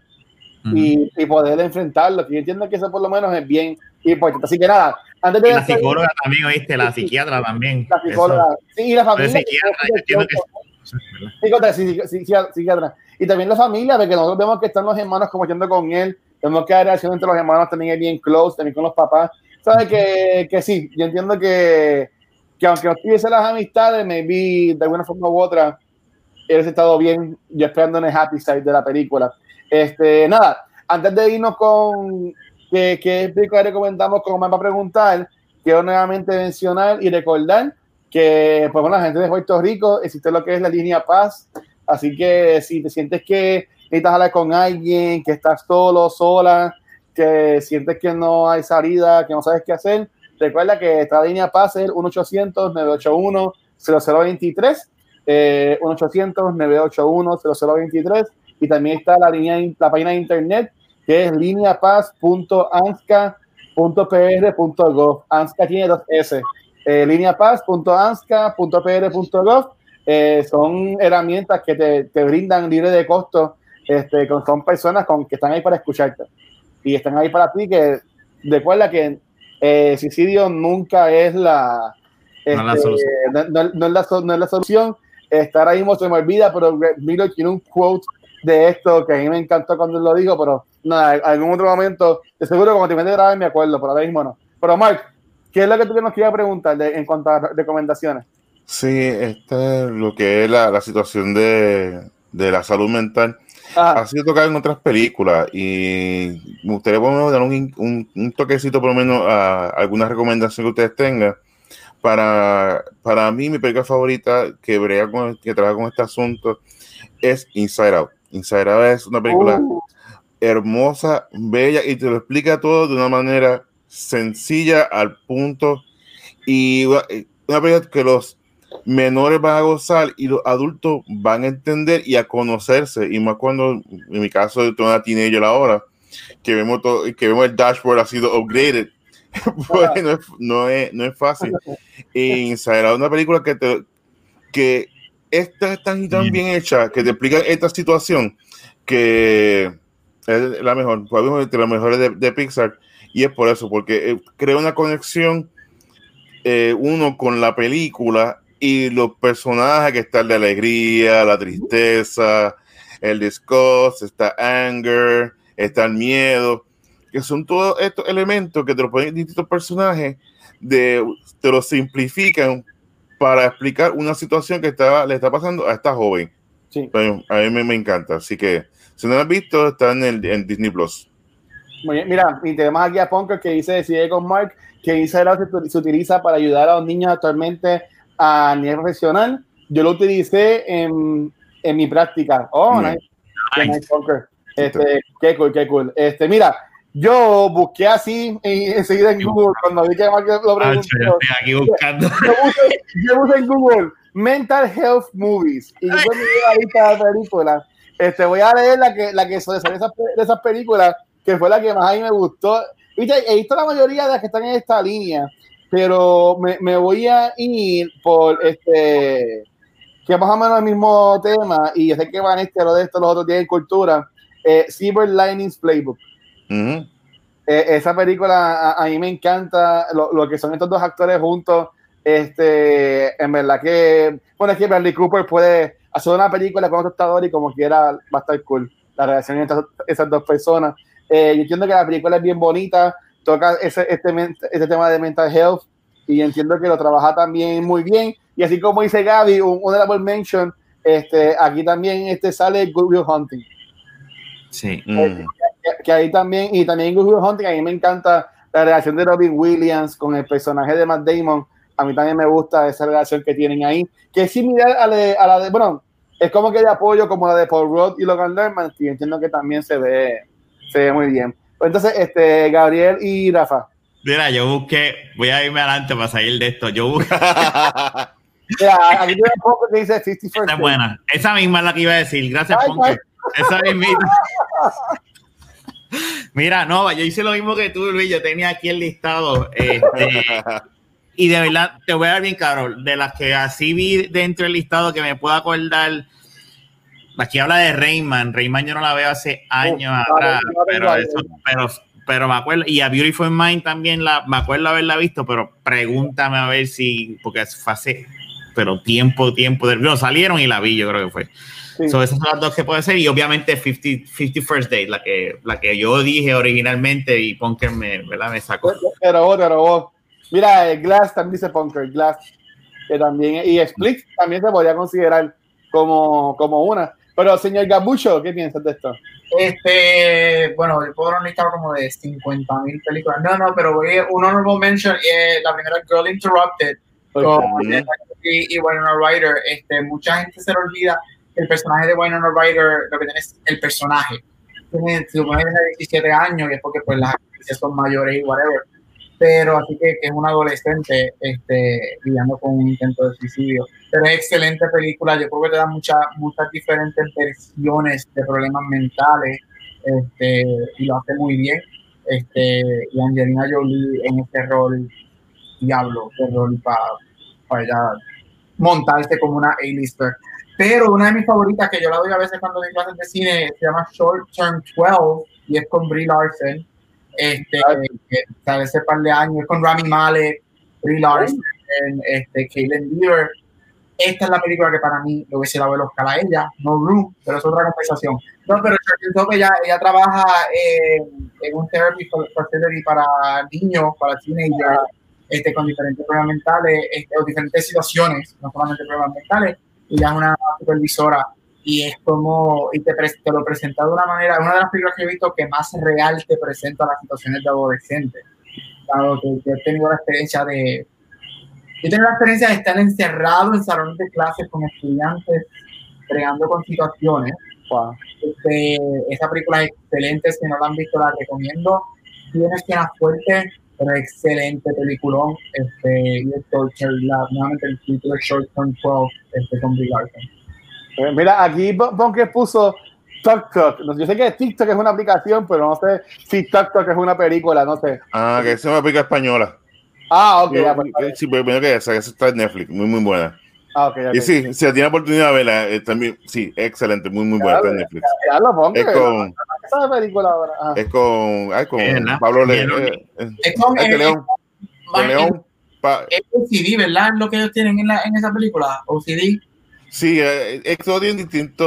y, y, poder enfrentarlo. Yo entiendo que eso por lo menos es bien importante. Así que nada, antes de...
la psicóloga también, oíste, la psiquiatra también.
La psicóloga. Sí, y la familia. Psiquiatra, Y también la familia, porque nosotros vemos que están los hermanos como yendo con él, vemos que la relación entre los hermanos también es bien close, también con los papás. ¿Sabes que, que sí? Yo entiendo que, que aunque no tuviese las amistades, maybe de alguna forma u otra, él estado bien, yo esperando en el happy side de la película. Este, nada, antes de irnos con qué, qué película recomendamos, como me va a preguntar, quiero nuevamente mencionar y recordar que, pues bueno, la gente de Puerto Rico existe lo que es la línea Paz, así que si te sientes que necesitas hablar con alguien, que estás solo, sola, que sientes que no hay salida, que no sabes qué hacer, recuerda que esta línea es el 1-800-981-0023, eh, 1-800-981-0023, y también está la línea, la página de internet que es lineapaz.ansca.pr.gov. ANSCA tiene dos S. Eh, lineapaz.ansca.pr.gov eh, son herramientas que te, te, brindan libre de costo, este, con, son personas con, que están ahí para escucharte y están ahí para ti, que recuerda que eh, suicidio nunca es la, este, no, es la no, no, es la, no es la solución. Estar ahí se me olvida, pero Milo tiene un quote de esto que a mí me encantó cuando lo dijo, pero nada, en algún otro momento, de seguro como te de grabar me acuerdo, pero ahora mismo no. Pero Mark, ¿qué es lo que tú nos querías preguntar en cuanto a recomendaciones?
Sí, este, lo que es la, la situación de, de, la salud mental ha sido tocado en otras películas y me gustaría dar un, un, un, toquecito por lo menos a alguna recomendación que ustedes tengan. Para, para mí, mi película favorita que, brega con, que trabaja con este asunto es Inside Out. Inside Out es una película uh. hermosa, bella y te lo explica todo de una manera sencilla al punto y una película que los menores van a gozar y los adultos van a entender y a conocerse. Y más cuando en mi caso de toda una teenager ahora que vemos todo, que vemos el dashboard ha sido upgraded. Pues no, es, no, es, no es fácil. Y Out una película que te, que esta está tan bien hecha que te explica esta situación que es la mejor, entre las mejores de, de, Pixar, y es por eso, porque eh, crea una conexión eh, uno con la película y los personajes que están de alegría, la tristeza, el disgust, está anger, está el miedo, que son todos estos elementos que te lo ponen distintos personajes, de, te lo simplifican para explicar una situación que estaba, le está pasando a esta joven. Sí. a mí me, me, encanta. Así que, si no lo has visto, está en, el, en Disney Plus.
Muy bien, mira, y tenemos aquí a Punker que dice, sigue con Mark, que Instagram se, se, utiliza para ayudar a los niños actualmente a nivel profesional. Yo lo utilicé en, en mi práctica. Oh, nice. nice. nice este, qué cool, qué cool. Este, mira, yo busqué así enseguida en Google cuando vi que Mark lo preguntó.
yo estoy aquí buscando.
Yo puse, yo puse en Google Mental Health Movies y yo puse la lista de películas. Este, voy a leer la que, la que de esas, de esas películas, que fue la que más a mí me gustó. He visto la mayoría de las que están en esta línea, pero me, me voy a ir por este que más o menos el mismo tema, y sé que van este, lo de esto, los otros tienen cultura, eh, Silver Linings Playbook. Uh -huh. eh, esa película a, a, mí me encanta lo, lo, que son estos dos actores juntos. Este, en verdad que, bueno, es que Bradley Cooper puede hacer una película con otro actor y como quiera va a estar cool la relación entre esas dos personas. Eh, yo entiendo que la película es bien bonita, toca ese, este, este tema de mental health y entiendo que lo trabaja también muy bien. Y así como dice Gaby, un honorable mention, este, aquí también este sale Good Will Hunting.
Sí.
Eh, que, que, ahí también, y también Good Will Hunting, a mí me encanta la relación de Robin Williams con el personaje de Matt Damon. A mí también me gusta esa relación que tienen ahí, que es similar a la de, a la de bueno, es como que de apoyo como la de Paul Rudd y Logan Lerman, y entiendo que también se ve, se ve muy bien. Entonces, este, Gabriel y Rafa.
Mira, yo busqué, voy a irme adelante para salir de esto. Yo busqué.
Mira, aquí tiene poco que dice 51
Esa es buena. Esa misma es la que iba a decir. Gracias, Ponke. Esa mismita. Mira, no, yo hice lo mismo que tú, Luis. Yo tenía aquí el listado. Este, y de verdad, te voy a dar bien claro. De las que así vi dentro del listado que me puedo acordar, aquí habla de Rayman. Rayman yo no la veo hace años
Oh,
atrás,
claro,
pero,
claro,
eso, pero, pero me acuerdo, y a Beautiful Mind también la, me acuerdo haberla visto, pero pregúntame a ver si, porque fue hace, pero tiempo, tiempo, de, no, salieron y la vi, yo creo que fue.
Sí.
So, esas son las dos que puede ser, y obviamente 50, 50 First Date, la que, la que yo dije originalmente y Punker me, ¿verdad? me sacó.
Te robó, te robó. Mira, eh, Glass también dice Punker, Glass, que también, y Split también se podría considerar como, como una. Pero, señor Gabucho, ¿qué piensas de esto?
Este, bueno, yo puedo dar una lista como de 50 mil películas. No, no, pero voy a un honorable mention. Eh, la primera, Girl Interrupted, con
Ujú.
y, Winona Ryder. Este, mucha gente se le olvida que el personaje de Winona Ryder, lo que tiene es el personaje. Tiene, supone que tiene 17 años y es porque pues las actrices son mayores y whatever. Pero así que, que es una adolescente este, lidiando con un intento de suicidio. Pero es excelente película. Yo creo que te da muchas muchas diferentes versiones de problemas mentales este, y lo hace muy bien. Este, y Angelina Jolie en este rol, diablo, qué rol para ella montarse como una A-lister. Pero una de mis favoritas, que yo la doy a veces cuando doy clases de cine, se llama Short Term 12 y es con Brie Larson. Este, que sale hace par de años, con Rami Malek, Brie Larson, este, Caitlin Deaver. Esta es la película que para mí lo hubiese dado el Oscar a ella, no Room, pero es otra conversación. No, pero Term 12 ella, ella trabaja en, en un therapy facility para niños, para teenagers, este, con diferentes problemas mentales este, o diferentes situaciones, no solamente problemas mentales, y ella es una supervisora y es como, y te, te lo presenta de una manera, una de las películas que he visto que más real te presenta las situaciones de adolescentes. Claro, que yo he tenido la experiencia de, yo he tenido la experiencia de estar encerrado en salones de clases con estudiantes, creando con situaciones.
Wow.
Este, esa película es excelente, si no la han visto la recomiendo. Tiene escenas fuertes, pero excelente peliculón. Este, y es Torture Lab, nuevamente el título es Short Term 12, este, con Brie Larson.
Eh, Mira, aquí Bunker puso TikTok. No sé, Yo sé que TikTok es una aplicación, pero no sé si TikTok es una película, no sé.
Ah, que es una película española.
Ah, ok, ya, pues,
sí, pero primero que esa, esa está en Netflix, muy, muy buena.
ah, ok, ya,
Y sí, si tiene oportunidad de verla, eh, también, sí, excelente, muy, muy buena, está en Netflix.
Ya lo pongo.
Es con,
Esa película ahora. Ah.
es con, ay, con. Pablo Le-
León.
eh, eh,
Es con,
ay,
eh,
León, con
es-
León,
es OCD, ¿verdad? Lo que ellos tienen en, la, en esa película, OCD.
Sí, eh, es que todos tienen distintas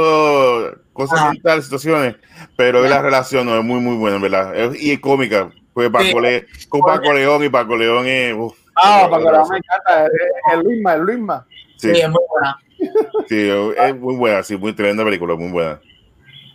cosas
Ajá.
mentales, situaciones, pero
Ya.
la relación no es muy, muy buena, ¿verdad? Y es cómica. Pues Paco
Sí.
Le- con Paco León y Paco León es. uf,
Ah, la
cosa.
me encanta. Es el Luisma, el Luisma.
Sí,
Sí, es muy buena.
sí, es muy buena, sí, muy tremenda película, muy buena.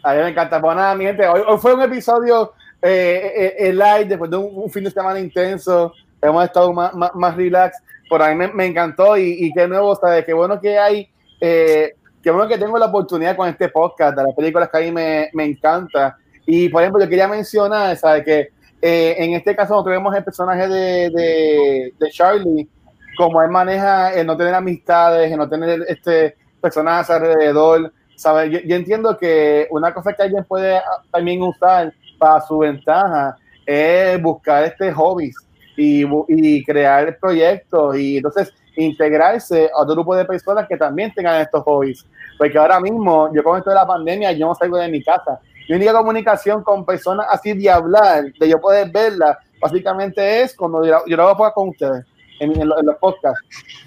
A mí me encanta. Pues nada, mi gente, hoy, hoy fue un episodio eh, eh, eh, live después de un, un fin de semana intenso. Hemos estado más, más, más relax. Por ahí me, me encantó y, y qué nuevo, ¿sabes? Qué bueno que hay. Eh, qué bueno que tengo la oportunidad con este podcast de las películas que a mí me, me encanta. Y por ejemplo, yo quería mencionar, ¿sabes? Que eh, en este caso nosotros vemos el personaje de, de, Charlie, como él maneja el no tener amistades, el no tener este personas alrededor. ¿sabes? Yo, yo entiendo que una cosa que alguien puede ah, también usar para su ventaja es buscar este hobbies y, y crear proyectos y entonces integrarse a otro grupo de personas que también tengan estos hobbies. Porque ahora mismo, yo con esto de la pandemia, yo no salgo de mi casa. Mi única comunicación con personas así de hablar, de yo poder verla, básicamente es cuando yo, lo hago podcast con ustedes, en, en lo- en los podcasts.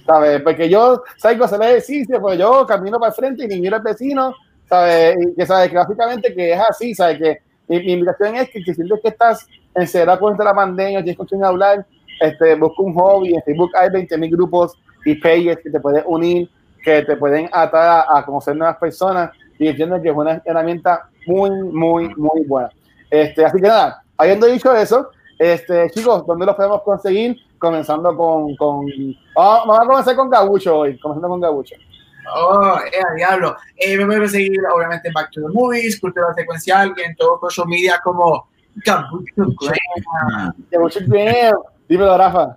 ¿sabes? Porque yo salgo a hacer ejercicio, pues yo camino para el frente y ni miro al vecino, ¿sabes? Y que sabes que básicamente que es así, ¿sabes? Que mi, mi invitación es que, que sientes que estás encerrado con la pandemia, tienes quién hablar, este, busca un hobby, en Facebook hay 20.000 grupos y pages que te pueden unir, que te pueden atar a, a conocer nuevas personas y entiendo que es una herramienta muy, muy, muy buena. Este, así que nada, habiendo dicho eso, este, chicos, ¿dónde los podemos conseguir? Comenzando con, con vamos, vamos a comenzar con Gabucho hoy, comenzando con Gabucho.
Oh, eh, diablo. Eh, me pueden seguir, obviamente, en Back to the Movies, Cultura Secuencial, y en todos los social media como Gabucho Graham.
Gabucho, bien. Dímelo, Rafa.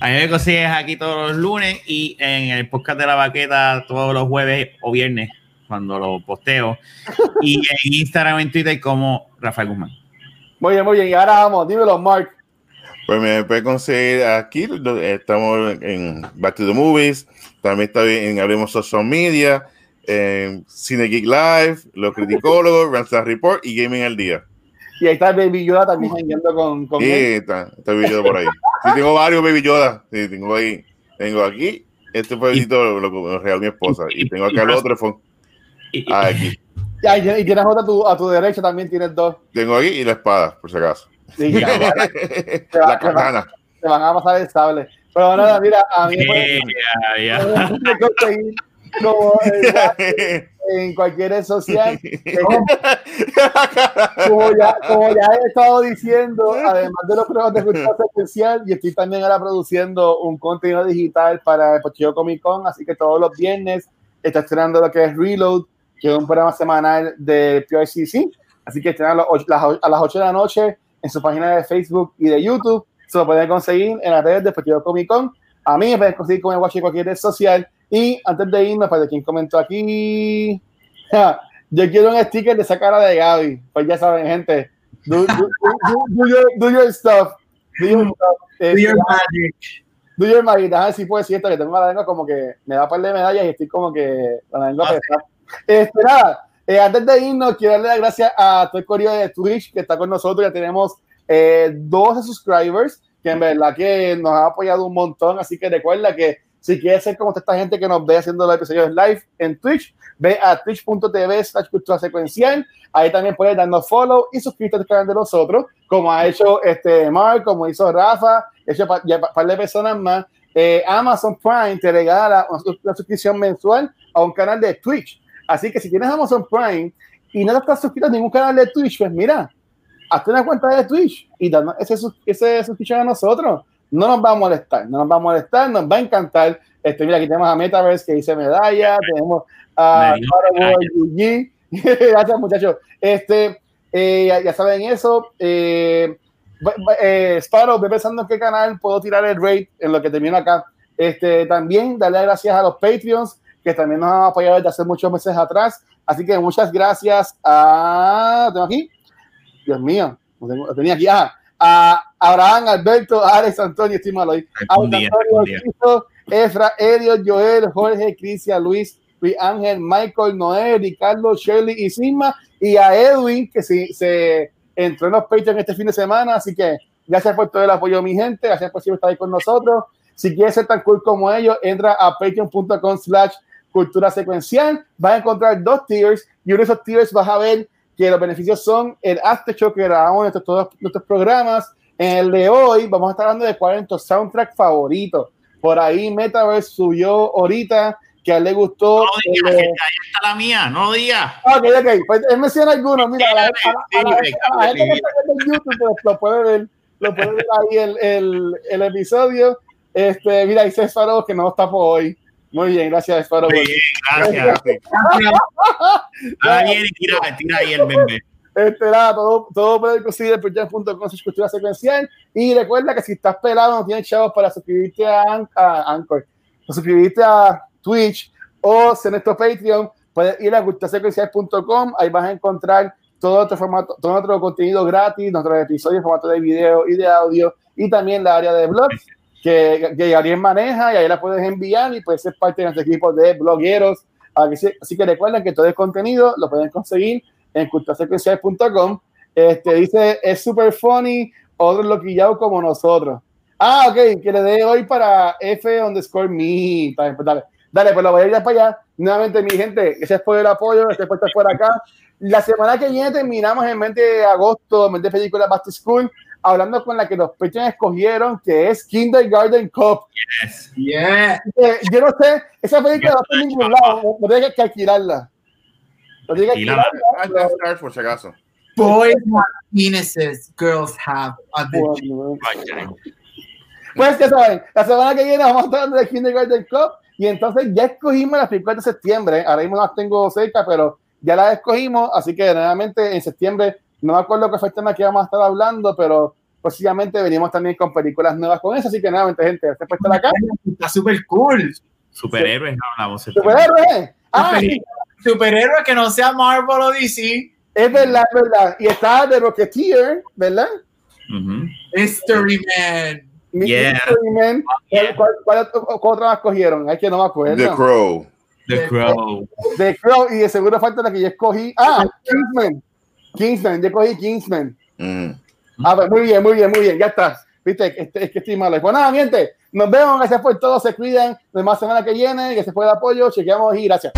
A mí me consigues aquí todos los lunes y en el podcast de la baqueta todos los jueves o viernes cuando lo posteo. Y en Instagram y en Twitter como Rafael Guzmán.
Muy bien, muy bien. Y ahora vamos, dímelo, Mark.
Pues me puede conseguir aquí, estamos en Back to the Movies, también está en Abrimos Social Media, en Cine Geek Live, Los Criticólogos, Ransom Report y Gaming al Día.
Y ahí está Baby Yoda también yendo con, con
Sí,
él.
está, está Baby Yoda por ahí. Sí, tengo varios Baby Yoda. Sí, tengo ahí. Tengo aquí. Este fue el lo, lo, lo regaló mi esposa. Y tengo acá el otro. Fue,
Y-
ah, aquí.
Y, ahí tienes- y tienes otra a tu, a tu derecha también, tienes dos.
Tengo aquí y la espada, por si acaso.
Sí, ya, ya,
la katana.
te van a pasar el sable. Pero nada, mira, a mí me
Yeah, yeah.
conseguir como en cualquier red social. Como ya, como ya he estado diciendo, además de los programas de cultura especial, y estoy también ahora produciendo un contenido digital para el Pochillo Comic Con, así que todos los viernes está estrenando lo que es Reload, que es un programa semanal de PRCC, así que estrenan a las ocho- las- a las 8 de la noche en su página de Facebook y de YouTube, se lo pueden conseguir en las redes de Pochillo Comic Con, a mí me pueden conseguir con el watch en cualquier red social, y antes de irnos, para quien comentó aquí, yo quiero un sticker de esa cara de Gaby. Pues ya saben, gente. Do, do- do- your, do your stuff. Do your stuff.
Do your magic.
do your magic. Déjame si puedo decir esto, que tengo la lengua como que me da un par de medallas y estoy como que la lengua
Ah,
pesada. Este, nada, eh, antes de irnos, quiero darle las gracias a todo el correo de Twitch que está con nosotros. Ya tenemos eh, 12 subscribers que en verdad que nos ha apoyado un montón. Así que recuerda que si quieres ser como esta gente que nos ve haciendo los episodios live en Twitch, ve a twitch.tv slash cultura secuencial. Ahí también puedes darnos follow y suscribirte al canal de nosotros, como ha hecho este Mark, como hizo Rafa, hecho pa- ya par de personas más. Eh, Amazon Prime te regala una, sus- una suscripción mensual a un canal de Twitch. Así que si tienes Amazon Prime y no te estás suscrito a ningún canal de Twitch, pues mira, hazte una cuenta de Twitch y danos ese, ese suscripción a nosotros. No nos va a molestar, no nos va a molestar, nos va a encantar. Este, mira, aquí tenemos a Metaverse que dice medalla, tenemos a. Gracias, muchachos. Este, eh, ya, ya saben eso. Eh, eh, Sparrow, ve pensando en qué canal puedo tirar el rate en lo que termino acá. Este, también darle gracias a los Patreons que también nos han apoyado desde hace muchos meses atrás. Así que muchas gracias a. ¿Tengo aquí? Dios mío, lo, tenía aquí. Ah, a Abraham, Alberto, Alex, Antonio, estoy malo ahí. Alex,
algún
Antonio, Efra, Elio, Joel, Jorge, Cristian, Luis, Luis Ángel, Michael, Noé, Ricardo, Shirley y Sigma, y a Edwin, que se, se entró en los Patreon este fin de semana. Así que gracias por todo el apoyo, mi gente. Gracias por siempre estar ahí con nosotros. Si quieres ser tan cool como ellos, entra a patreon.com slash cultura secuencial. Vas a encontrar dos tiers y uno de esos tiers vas a ver que los beneficios son el after show que grabamos en todos nuestros programas. En el de hoy vamos a estar hablando de cuál es nuestro soundtrack favorito. Por ahí Metaverse subió ahorita que a él le gustó.
No digas, ahí está la mía, no digas.
Ok, ok, pues él menciona algunos. Mira, a la, gente que está viendo en YouTube pues, lo puede ver, lo puede ver ahí el, el, el episodio. Este, mira, dice Sparrow que no está por hoy. Muy bien, gracias, Sparrow.
Sí, gracias. Ahora viene y tira, tira ahí el bebé.
Este, todo, todo puede conseguir en cultura secuencial. Y recuerda que si estás pelado, no tienes chavos para suscribirte a, An- a Anchor, o suscribirte a Twitch o ser nuestro Patreon, puedes ir a culturasecuencial.com. Ahí vas a encontrar todo nuestro formato, todo nuestro contenido gratis, nuestros episodios en formato de video y de audio, y también la área de blogs que, que Gabriel maneja, y ahí la puedes enviar y puedes ser parte de nuestro equipo de blogueros. Así que recuerden que todo el contenido lo pueden conseguir en culturasecuencial.com. Este dice, es super funny, otros loquillados como nosotros. Ah, ok, que le dé hoy para F underscore me. Bien, pues dale, dale, pues lo voy a ir para allá. Nuevamente, mi gente, gracias por el apoyo, gracias por estar por acá. La semana que viene terminamos en el mes de agosto, mes de película Back to School, hablando con la que los pechos escogieron, que es Kindergarten Cop.
Yes.
Yeah.
Eh, yo no sé, esa película no está en ningún lado, no tienes que alquilarla.
Está Stars, por si acaso.
Boys have penises, girls have a vagina.
Bueno, Pues ya saben, la semana que viene vamos a estar de Kindergarten Cup y entonces ya escogimos las películas de septiembre. Ahora mismo las tengo cerca, pero ya las escogimos, así que nuevamente en septiembre, no me acuerdo qué fue el tema que vamos a estar hablando, pero posiblemente venimos también con películas nuevas con eso, así que nuevamente, gente, gracias por estar acá.
Está super cool.
Superhéroes, no hablamos.
¡Superhéroes! Ah, sí,
Superhéroe que no sea Marvel o DC.
es verdad, es verdad. Y está The Rocketeer, ¿verdad?
Ujú.
Mystery Man.
Mi-
Yeah.
Mystery Man. ¿Cuál, cuál, cuál otro- cuál otra más cogieron? Es que no me acuerdo.
The Crow.
The Crow.
The Crow y de seguro falta la que yo escogí. Ah, Kingsman. Kingsman, yo escogí Kingsman.
Mm.
Ah, pues muy bien, muy bien, muy bien, ya estás. Viste, este, es que estoy malo. Pues nada, gente, nos vemos, gracias por todo, se cuidan. Nos vemos la semana que viene, que se fue el apoyo, chequeamos y gracias.